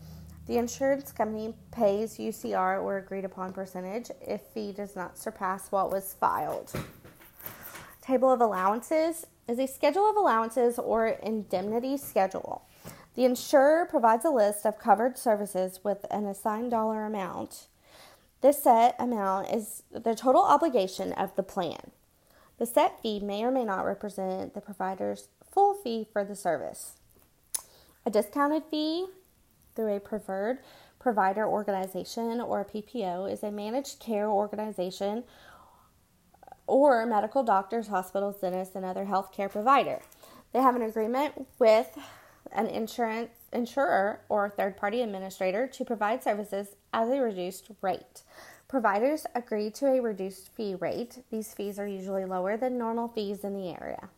the insurance company pays UCR or agreed upon percentage if fee does not surpass what was filed. Table of allowances is a schedule of allowances or indemnity schedule. The insurer provides a list of covered services with an assigned dollar amount. This set amount is the total obligation of the plan. The set fee may or may not represent the provider's full fee for the service. A discounted fee through a preferred provider organization or a PPO is a managed care organization or medical doctors, hospitals, dentists, and other healthcare provider. They have an agreement with an insurance insurer or third party administrator to provide services at a reduced rate. Providers agree to a reduced fee rate. These fees are usually lower than normal fees in the area.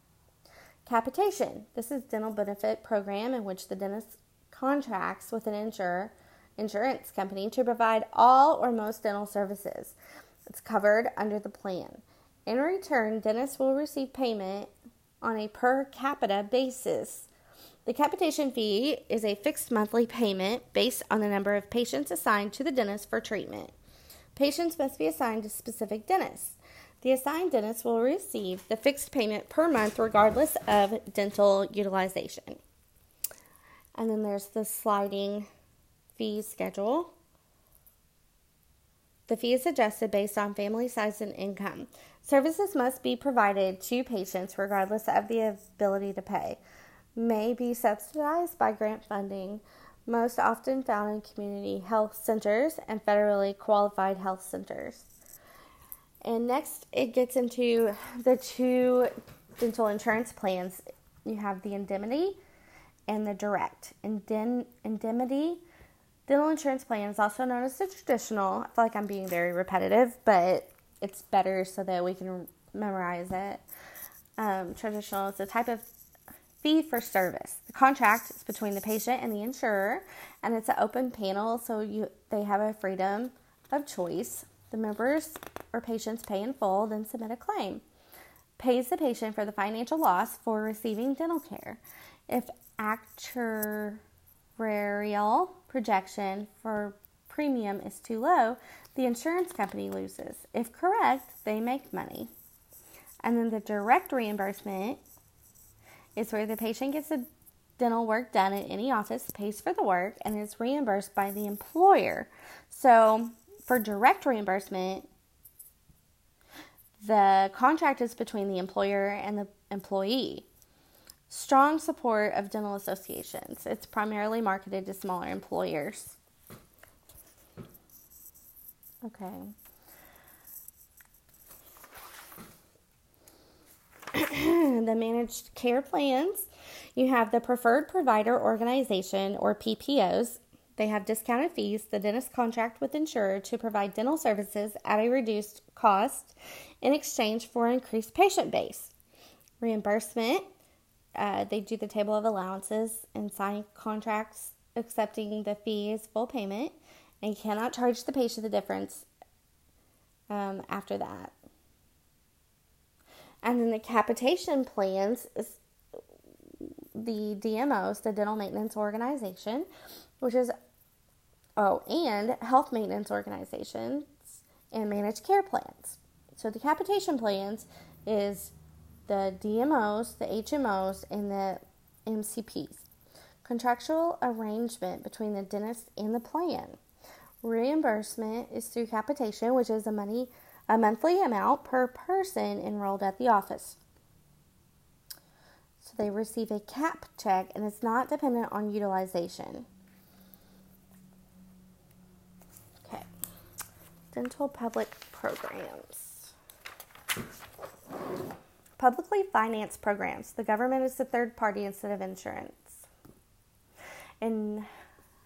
Capitation. This is dental benefit program in which the dentist contracts with an insurer insurance company to provide all or most dental services. It's covered under the plan. In return, dentists will receive payment on a per capita basis. The capitation fee is a fixed monthly payment based on the number of patients assigned to the dentist for treatment. Patients must be assigned to specific dentists. The assigned dentist will receive the fixed payment per month regardless of dental utilization. And then there's the sliding fee schedule. The fee is adjusted based on family size and income. Services must be provided to patients regardless of the ability to pay. May be subsidized by grant funding, most often found in community health centers and federally qualified health centers. And next, it gets into the two dental insurance plans. You have the indemnity and the direct. Indem- indemnity Dental insurance plan is also known as the traditional. I feel like I'm being very repetitive, but it's better so that we can memorize it. Um, traditional is a type of fee for service. The contract is between the patient and the insurer, and it's an open panel, so you they have a freedom of choice. The members or patients pay in full, then submit a claim. Pays the patient for the financial loss for receiving dental care. If actuarial projection for premium is too low, the insurance company loses. If correct, they make money. And then the direct reimbursement is where the patient gets the dental work done at any office, pays for the work, and is reimbursed by the employer. So, for direct reimbursement, the contract is between the employer and the employee. Strong support of dental associations. It's primarily marketed to smaller employers. Okay. the managed care plans, you have the preferred provider organization or PPOs. They have discounted fees, the dentist contract with insurer to provide dental services at a reduced cost in exchange for increased patient base. Reimbursement uh, they do the table of allowances and sign contracts accepting the fees full payment and cannot charge the patient the difference um, after that. And then the capitation plans is the DMOs, the Dental Maintenance Organization, which is, oh, and health maintenance organizations and managed care plans. So the capitation plans is the DMOs, the HMOs, and the MCPs. Contractual arrangement between the dentist and the plan. Reimbursement is through capitation, which is the money a monthly amount per person enrolled at the office. So they receive a cap check and it's not dependent on utilization. Okay. Dental public programs. Publicly financed programs. The government is the third party instead of insurance. And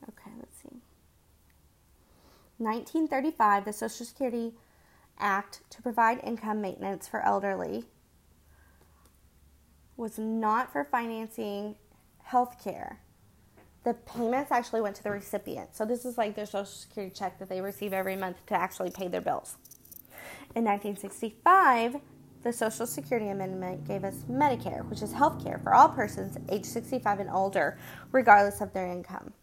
okay, let's see. 1935, the Social Security Act to provide income maintenance for elderly was not for financing health care. The payments actually went to the recipient. So this is like their social security check that they receive every month to actually pay their bills. In 1965, the Social Security Amendment gave us Medicare, which is health care for all persons age 65 and older, regardless of their income.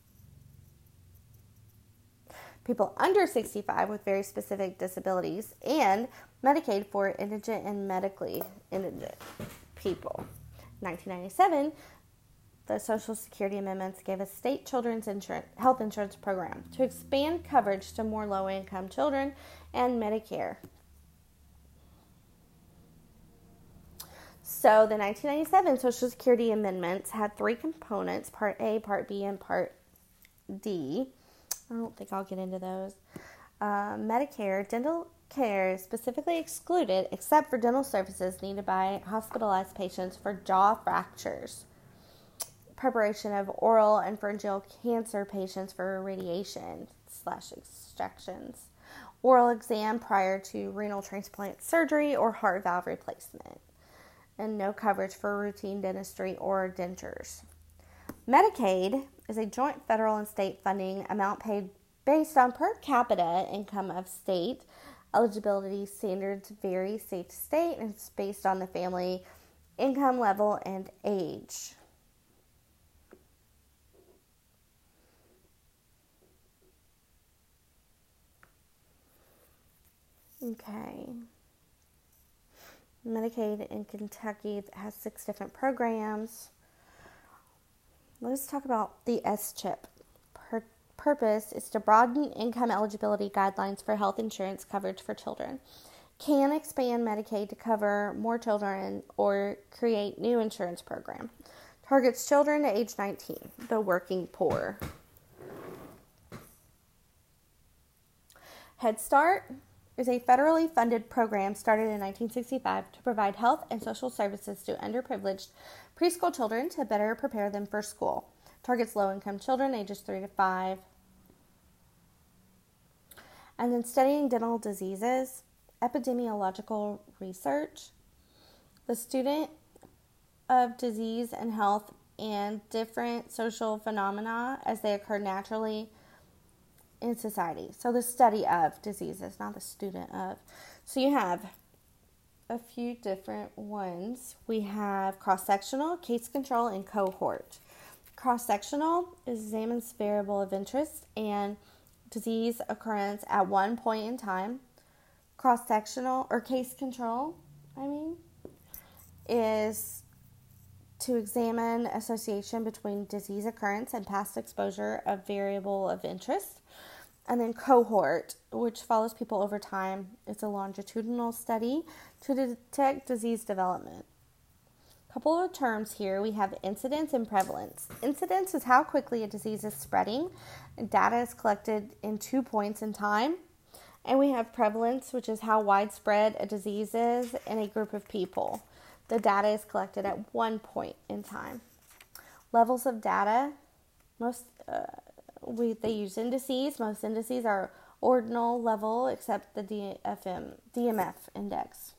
People under 65 with very specific disabilities, and Medicaid for indigent and medically indigent people. 1997, the Social Security amendments gave a state children's insurance, health insurance program to expand coverage to more low income children and Medicare. So the 1997 Social Security amendments had three components Part A, Part B, and Part D. I don't think I'll get into those. Uh, Medicare, dental care is specifically excluded except for dental services needed by hospitalized patients for jaw fractures, preparation of oral and pharyngeal cancer patients for radiation slash extractions, oral exam prior to renal transplant surgery or heart valve replacement, and no coverage for routine dentistry or dentures. Medicaid is a joint federal and state funding amount paid based on per capita income of state. Eligibility standards vary state to state and it's based on the family income level and age. Okay. Medicaid in Kentucky has six different programs. Let's talk about the S chip. Pur- purpose is to broaden income eligibility guidelines for health insurance coverage for children. Can expand Medicaid to cover more children or create new insurance program. Targets children to age 19, the working poor. Head Start is a federally funded program started in 1965 to provide health and social services to underprivileged preschool children to better prepare them for school. Targets low income children ages 3 to 5. And then studying dental diseases, epidemiological research, the student of disease and health and different social phenomena as they occur naturally in society. So the study of diseases, not the student of. So you have a few different ones. We have cross sectional, case control, and cohort. Cross sectional examines variable of interest and disease occurrence at one point in time. Cross sectional or case control, I mean, is to examine association between disease occurrence and past exposure of variable of interest. And then cohort, which follows people over time. It's a longitudinal study to detect disease development. A couple of terms here we have incidence and prevalence. Incidence is how quickly a disease is spreading. Data is collected in two points in time. And we have prevalence, which is how widespread a disease is in a group of people. The data is collected at one point in time. Levels of data, most uh, we they use indices. Most indices are ordinal level except the DFM DMF index.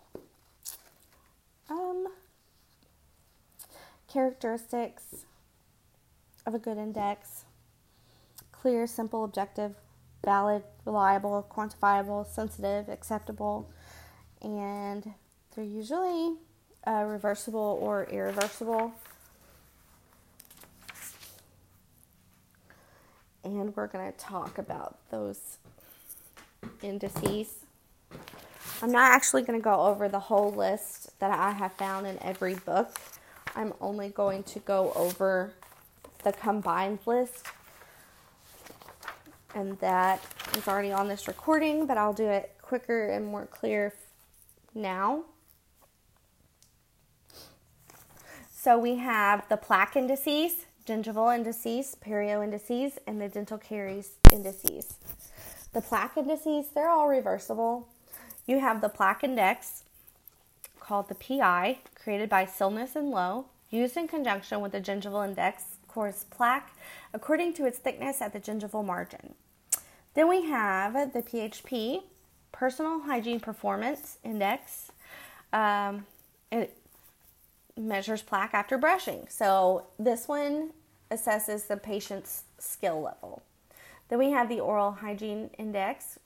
Um, characteristics of a good index: clear, simple, objective, valid, reliable, quantifiable, sensitive, acceptable, and they're usually uh, reversible or irreversible. And we're going to talk about those indices. I'm not actually going to go over the whole list that I have found in every book. I'm only going to go over the combined list. And that is already on this recording, but I'll do it quicker and more clear now. So we have the plaque indices, gingival indices, perio indices, and the dental caries indices. The plaque indices, they're all reversible. You have the plaque index called the PI, created by Silness and Löe, used in conjunction with the gingival index, scores plaque according to its thickness at the gingival margin. Then we have the PHP, Personal Hygiene Performance Index. Um, it measures plaque after brushing. So this one assesses the patient's skill level. Then we have the oral hygiene index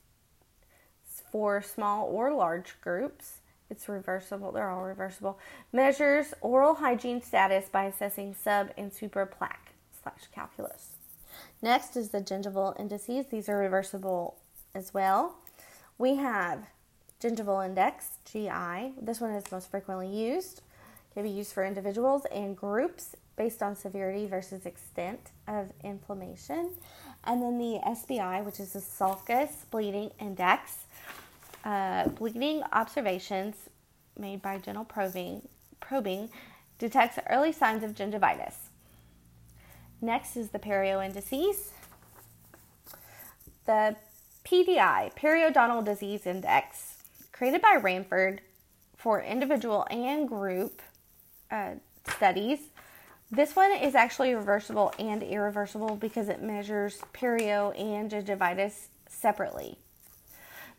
for small or large groups. It's reversible, they're all reversible. Measures oral hygiene status by assessing sub and super plaque slash calculus. Next is the gingival indices. These are reversible as well. We have gingival index, GI. This one is most frequently used. Can be used for individuals and groups based on severity versus extent of inflammation. And then the SBI, which is the sulcus bleeding index, uh, bleeding observations made by gentle probing, probing detects early signs of gingivitis. Next is the perio indices. the PDI, Periodontal Disease Index, created by Ramfjord for individual and group uh, studies. This one is actually reversible and irreversible because it measures perio and gingivitis separately.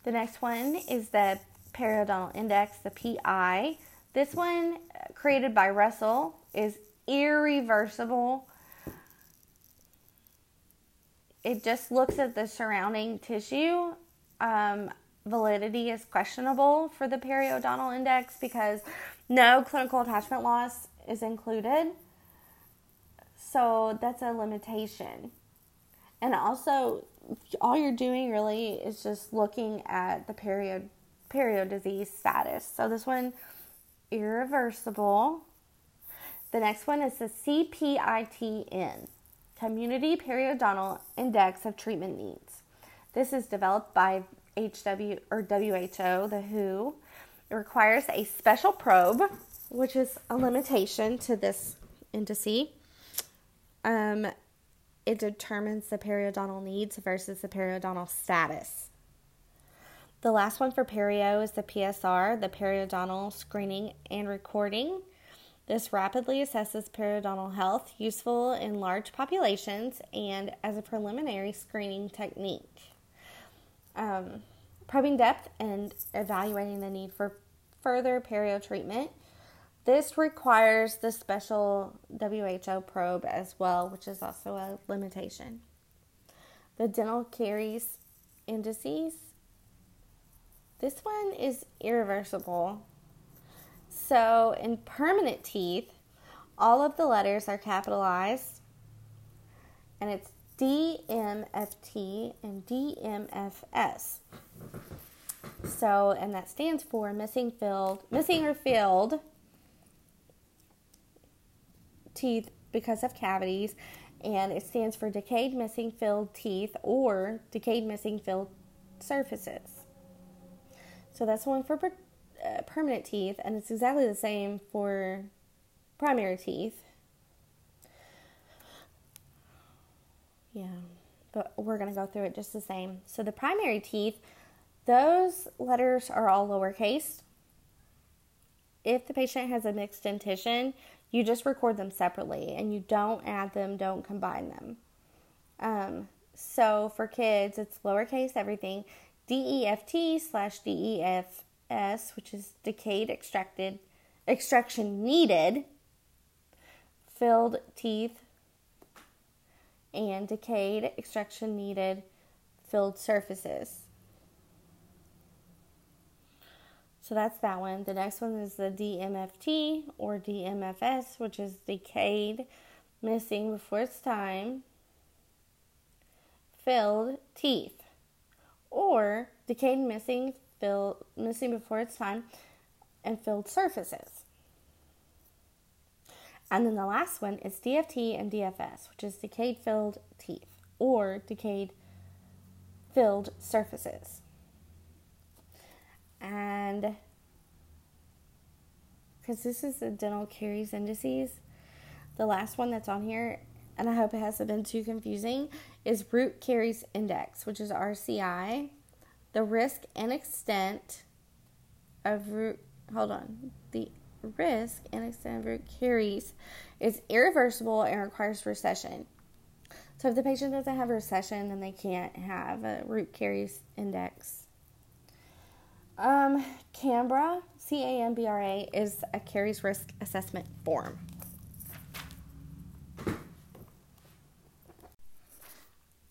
The next one is the Periodontal Index, the PI. This one, created by Russell, is irreversible. It just looks at the surrounding tissue. Um, validity is questionable for the periodontal index because no clinical attachment loss is included. So that's a limitation. And also, all you're doing really is just looking at the period perio disease status. So this one irreversible. The next one is the CPITN, Community Periodontal Index of Treatment Needs. This is developed by HW or WHO, the WHO. It requires a special probe, which is a limitation to this indice. Um, it determines the periodontal needs versus the periodontal status. The last one for perio is the PSR, the periodontal screening and recording. This rapidly assesses periodontal health, useful in large populations and as a preliminary screening technique. Um, probing depth and evaluating the need for further perio treatment. This requires the special WHO probe as well, which is also a limitation. The dental caries indices this one is irreversible. So in permanent teeth, all of the letters are capitalized, and it's DMFT and DMFS. So, and that stands for missing filled, missing or filled teeth because of cavities, and it stands for decayed missing filled teeth or decayed missing filled surfaces. So that's one for per, uh, permanent teeth, and it's exactly the same for primary teeth. Yeah, but we're going to go through it just the same. So the primary teeth, those letters are all lowercase. If the patient has a mixed dentition, you just record them separately and you don't add them, don't combine them. Um, so for kids, it's lowercase everything. DEFT slash DEFS, which is decayed extracted extraction needed, filled teeth, and decayed extraction needed filled surfaces. So that's that one. The next one is the DMFT or DMFS, which is decayed, missing before its time, filled teeth or decayed missing fill, missing before its time and filled surfaces. And then the last one is DFT and DFS, which is decayed filled teeth or decayed filled surfaces. And because this is the dental caries indices, the last one that's on here, and I hope it hasn't been too confusing, is root caries index, which is RCI. The risk and extent of root, hold on, the risk and extent of root caries is irreversible and requires recession. So if the patient doesn't have recession, then they can't have a root caries index. Um, CAMBRA, C A M B R A, is a caries risk assessment form.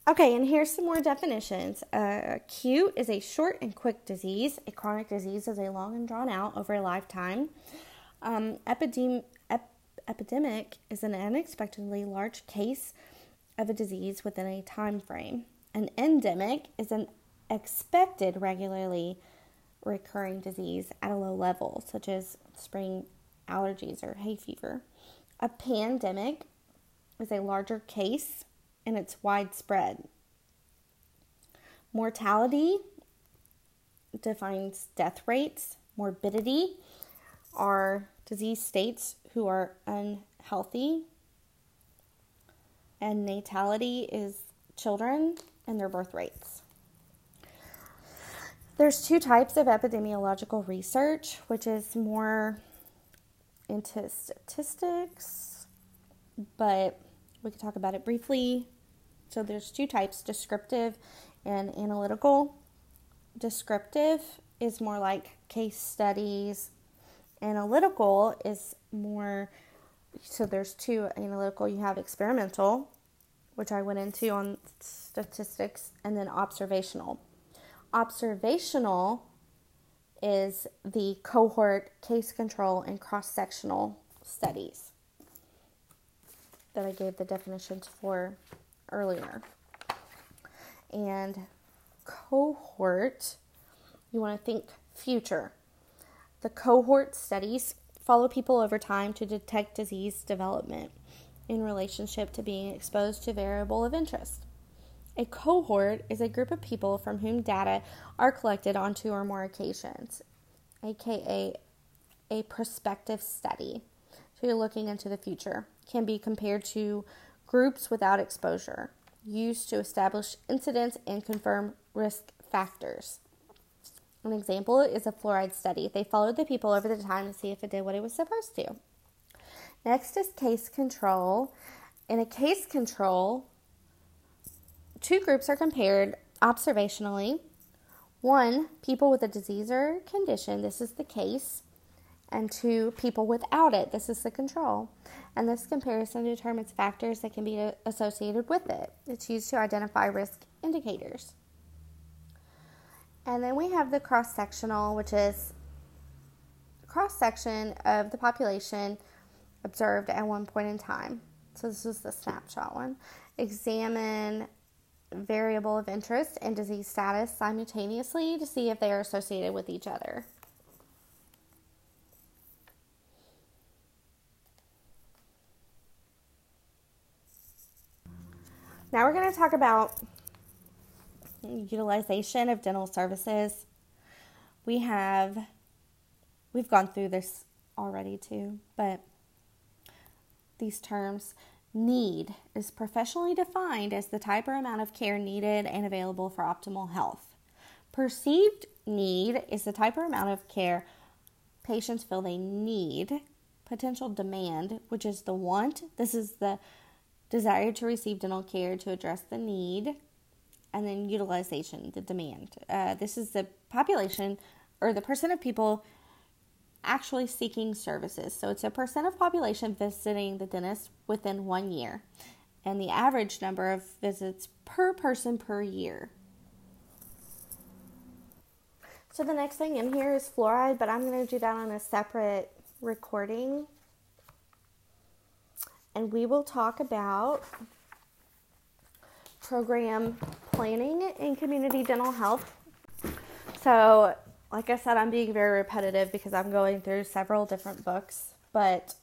Okay, and here's some more definitions. Uh, acute is a short and quick disease. A chronic disease is a long and drawn out over a lifetime. Um, epidem- ep- epidemic is an unexpectedly large case of a disease within a time frame. An endemic is an expected regularly recurring disease at a low level, such as spring allergies or hay fever. A pandemic is a larger case and it's widespread. Mortality defines death rates, morbidity are disease states who are unhealthy, and natality is children and their birth rates. There's two types of epidemiological research, which is more into statistics, but we can talk about it briefly. So there's two types, descriptive and analytical. Descriptive is more like case studies. Analytical is more so there's two analytical, you have experimental, which I went into on statistics, and then observational. Observational is the cohort, case control, and cross sectional studies that I gave the definitions for earlier. And cohort, you want to think future. The cohort studies follow people over time to detect disease development in relationship to being exposed to variable of interest. A cohort is a group of people from whom data are collected on two or more occasions, aka a prospective study. So you're looking into the future. Can be compared to groups without exposure, used to establish incidence and confirm risk factors. An example is a fluoride study. They followed the people over the time to see if it did what it was supposed to. Next is case control. In a case control, two groups are compared observationally. One, people with a disease or condition, this is the case, and two, people without it, this is the control. And this comparison determines factors that can be associated with it. It's used to identify risk indicators. And then we have the cross sectional, which is cross section of the population observed at one point in time. So this is the snapshot one. Examine variable of interest and disease status simultaneously to see if they are associated with each other. Now we're going to talk about utilization of dental services. We have we've gone through this already too, but these terms need is professionally defined as the type or amount of care needed and available for optimal health. Perceived need is the type or amount of care patients feel they need. Potential demand, which is the want, this is the desire to receive dental care to address the need and then utilization, the demand. Uh, this is the population or the percent of people actually seeking services. So it's a percent of population visiting the dentist within one year, and the average number of visits per person per year. So the next thing in here is fluoride, but I'm going to do that on a separate recording. And we will talk about program planning in community dental health. So, like I said, I'm being very repetitive because I'm going through several different books, but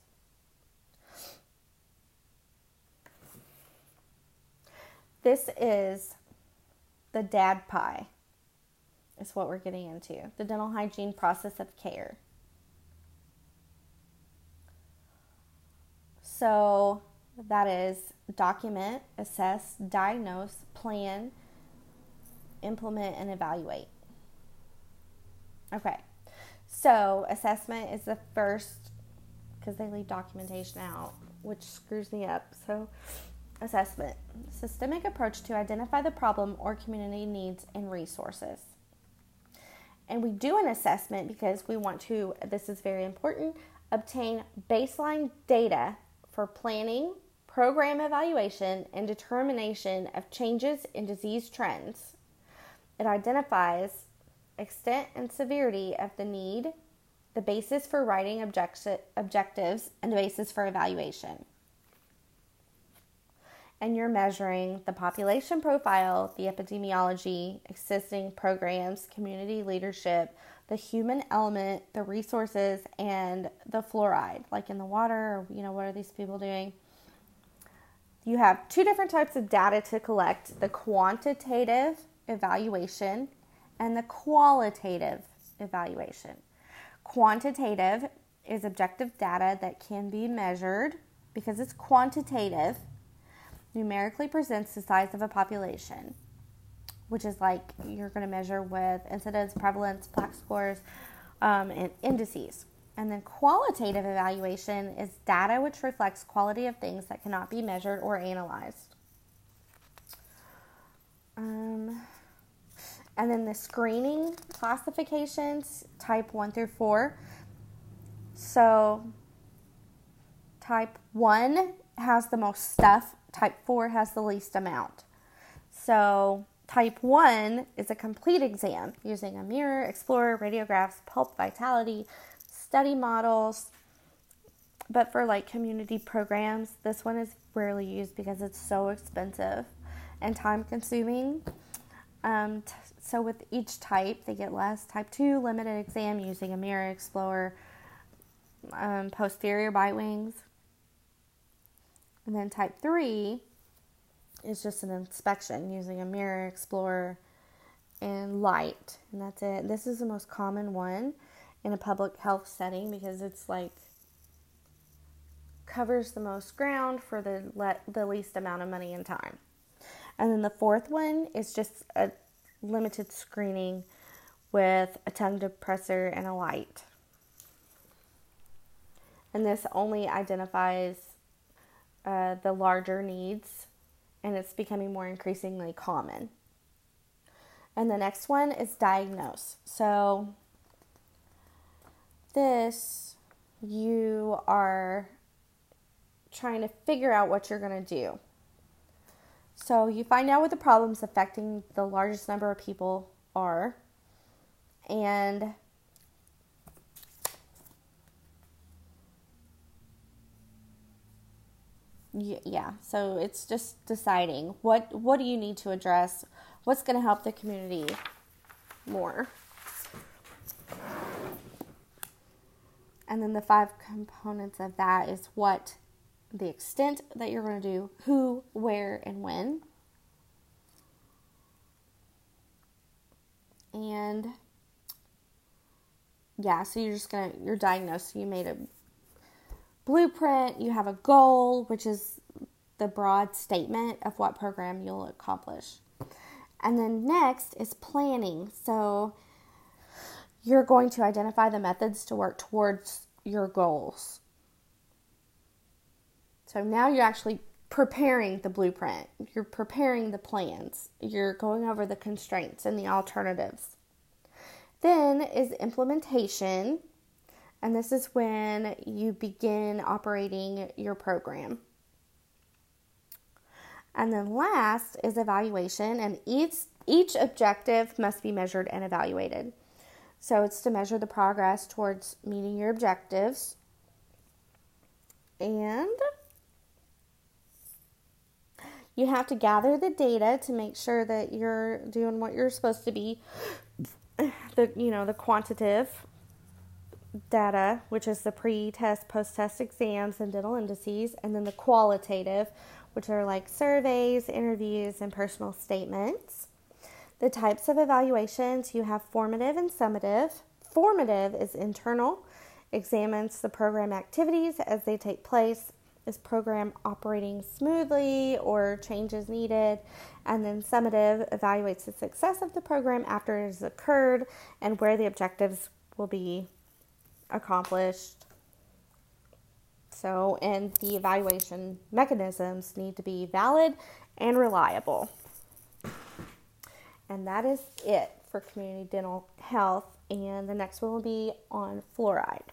this is the DADPIE, is what we're getting into the dental hygiene process of care. So, that is document, assess, diagnose, plan, implement, and evaluate. Okay, so assessment is the first because they leave documentation out, which screws me up. So, assessment systemic approach to identify the problem or community needs and resources. And we do an assessment because we want to, this is very important, obtain baseline data for planning, program evaluation, and determination of changes in disease trends. It identifies extent and severity of the need, the basis for writing objecti- objectives, and the basis for evaluation. And you're measuring the population profile, the epidemiology, existing programs, community leadership, the human element, the resources, and the fluoride, like in the water, you know, what are these people doing? You have two different types of data to collect the quantitative evaluation and the qualitative evaluation. Quantitative is objective data that can be measured because it's quantitative, numerically presents the size of a population. which is like you're going to measure with incidence, prevalence, plaque scores, um, and indices. And then qualitative evaluation is data which reflects quality of things that cannot be measured or analyzed. Um, and then the screening classifications, type 1 through 4. So, type 1 has the most stuff, type 4 has the least amount. So, type 1 is a complete exam using a mirror, explorer, radiographs, pulp vitality, study models. But for like community programs, this one is rarely used because it's so expensive and time consuming. Um, t- so with each type, they get less. Type 2, limited exam using a mirror explorer, um, posterior bite wings. And then type 3 is just an inspection using a mirror explorer and light. And that's it. This is the most common one in a public health setting because it's like covers the most ground for the le- the least amount of money and time. And then the fourth one is just a limited screening with a tongue depressor and a light. And this only identifies uh, the larger needs, and it's becoming more increasingly common. And the next one is diagnose. So, this you are trying to figure out what you're going to do. So you find out what the problems affecting the largest number of people are, and yeah, so it's just deciding what what do you need to address, what's going to help the community more. And then the five components of that is what the extent that you're going to do, who, where, and when. And yeah, so you're just going to, you're diagnosed. So you made a blueprint, you have a goal, which is the broad statement of what program you'll accomplish. And then next is planning. So you're going to identify the methods to work towards your goals. So now you're actually preparing the blueprint, you're preparing the plans, you're going over the constraints and the alternatives. Then is implementation, and this is when you begin operating your program. And then last is evaluation, and each each objective must be measured and evaluated. So it's to measure the progress towards meeting your objectives. And you have to gather the data to make sure that you're doing what you're supposed to be. The you know, the quantitative data, which is the pre-test, post-test exams and dental indices, and then the qualitative, which are like surveys, interviews, and personal statements. The types of evaluations you have formative and summative. Formative is internal, examines the program activities as they take place is program operating smoothly or changes needed? And then summative evaluates the success of the program after it has occurred and where the objectives will be accomplished. So, and the evaluation mechanisms need to be valid and reliable. And that is it for community dental health. And the next one will be on fluoride.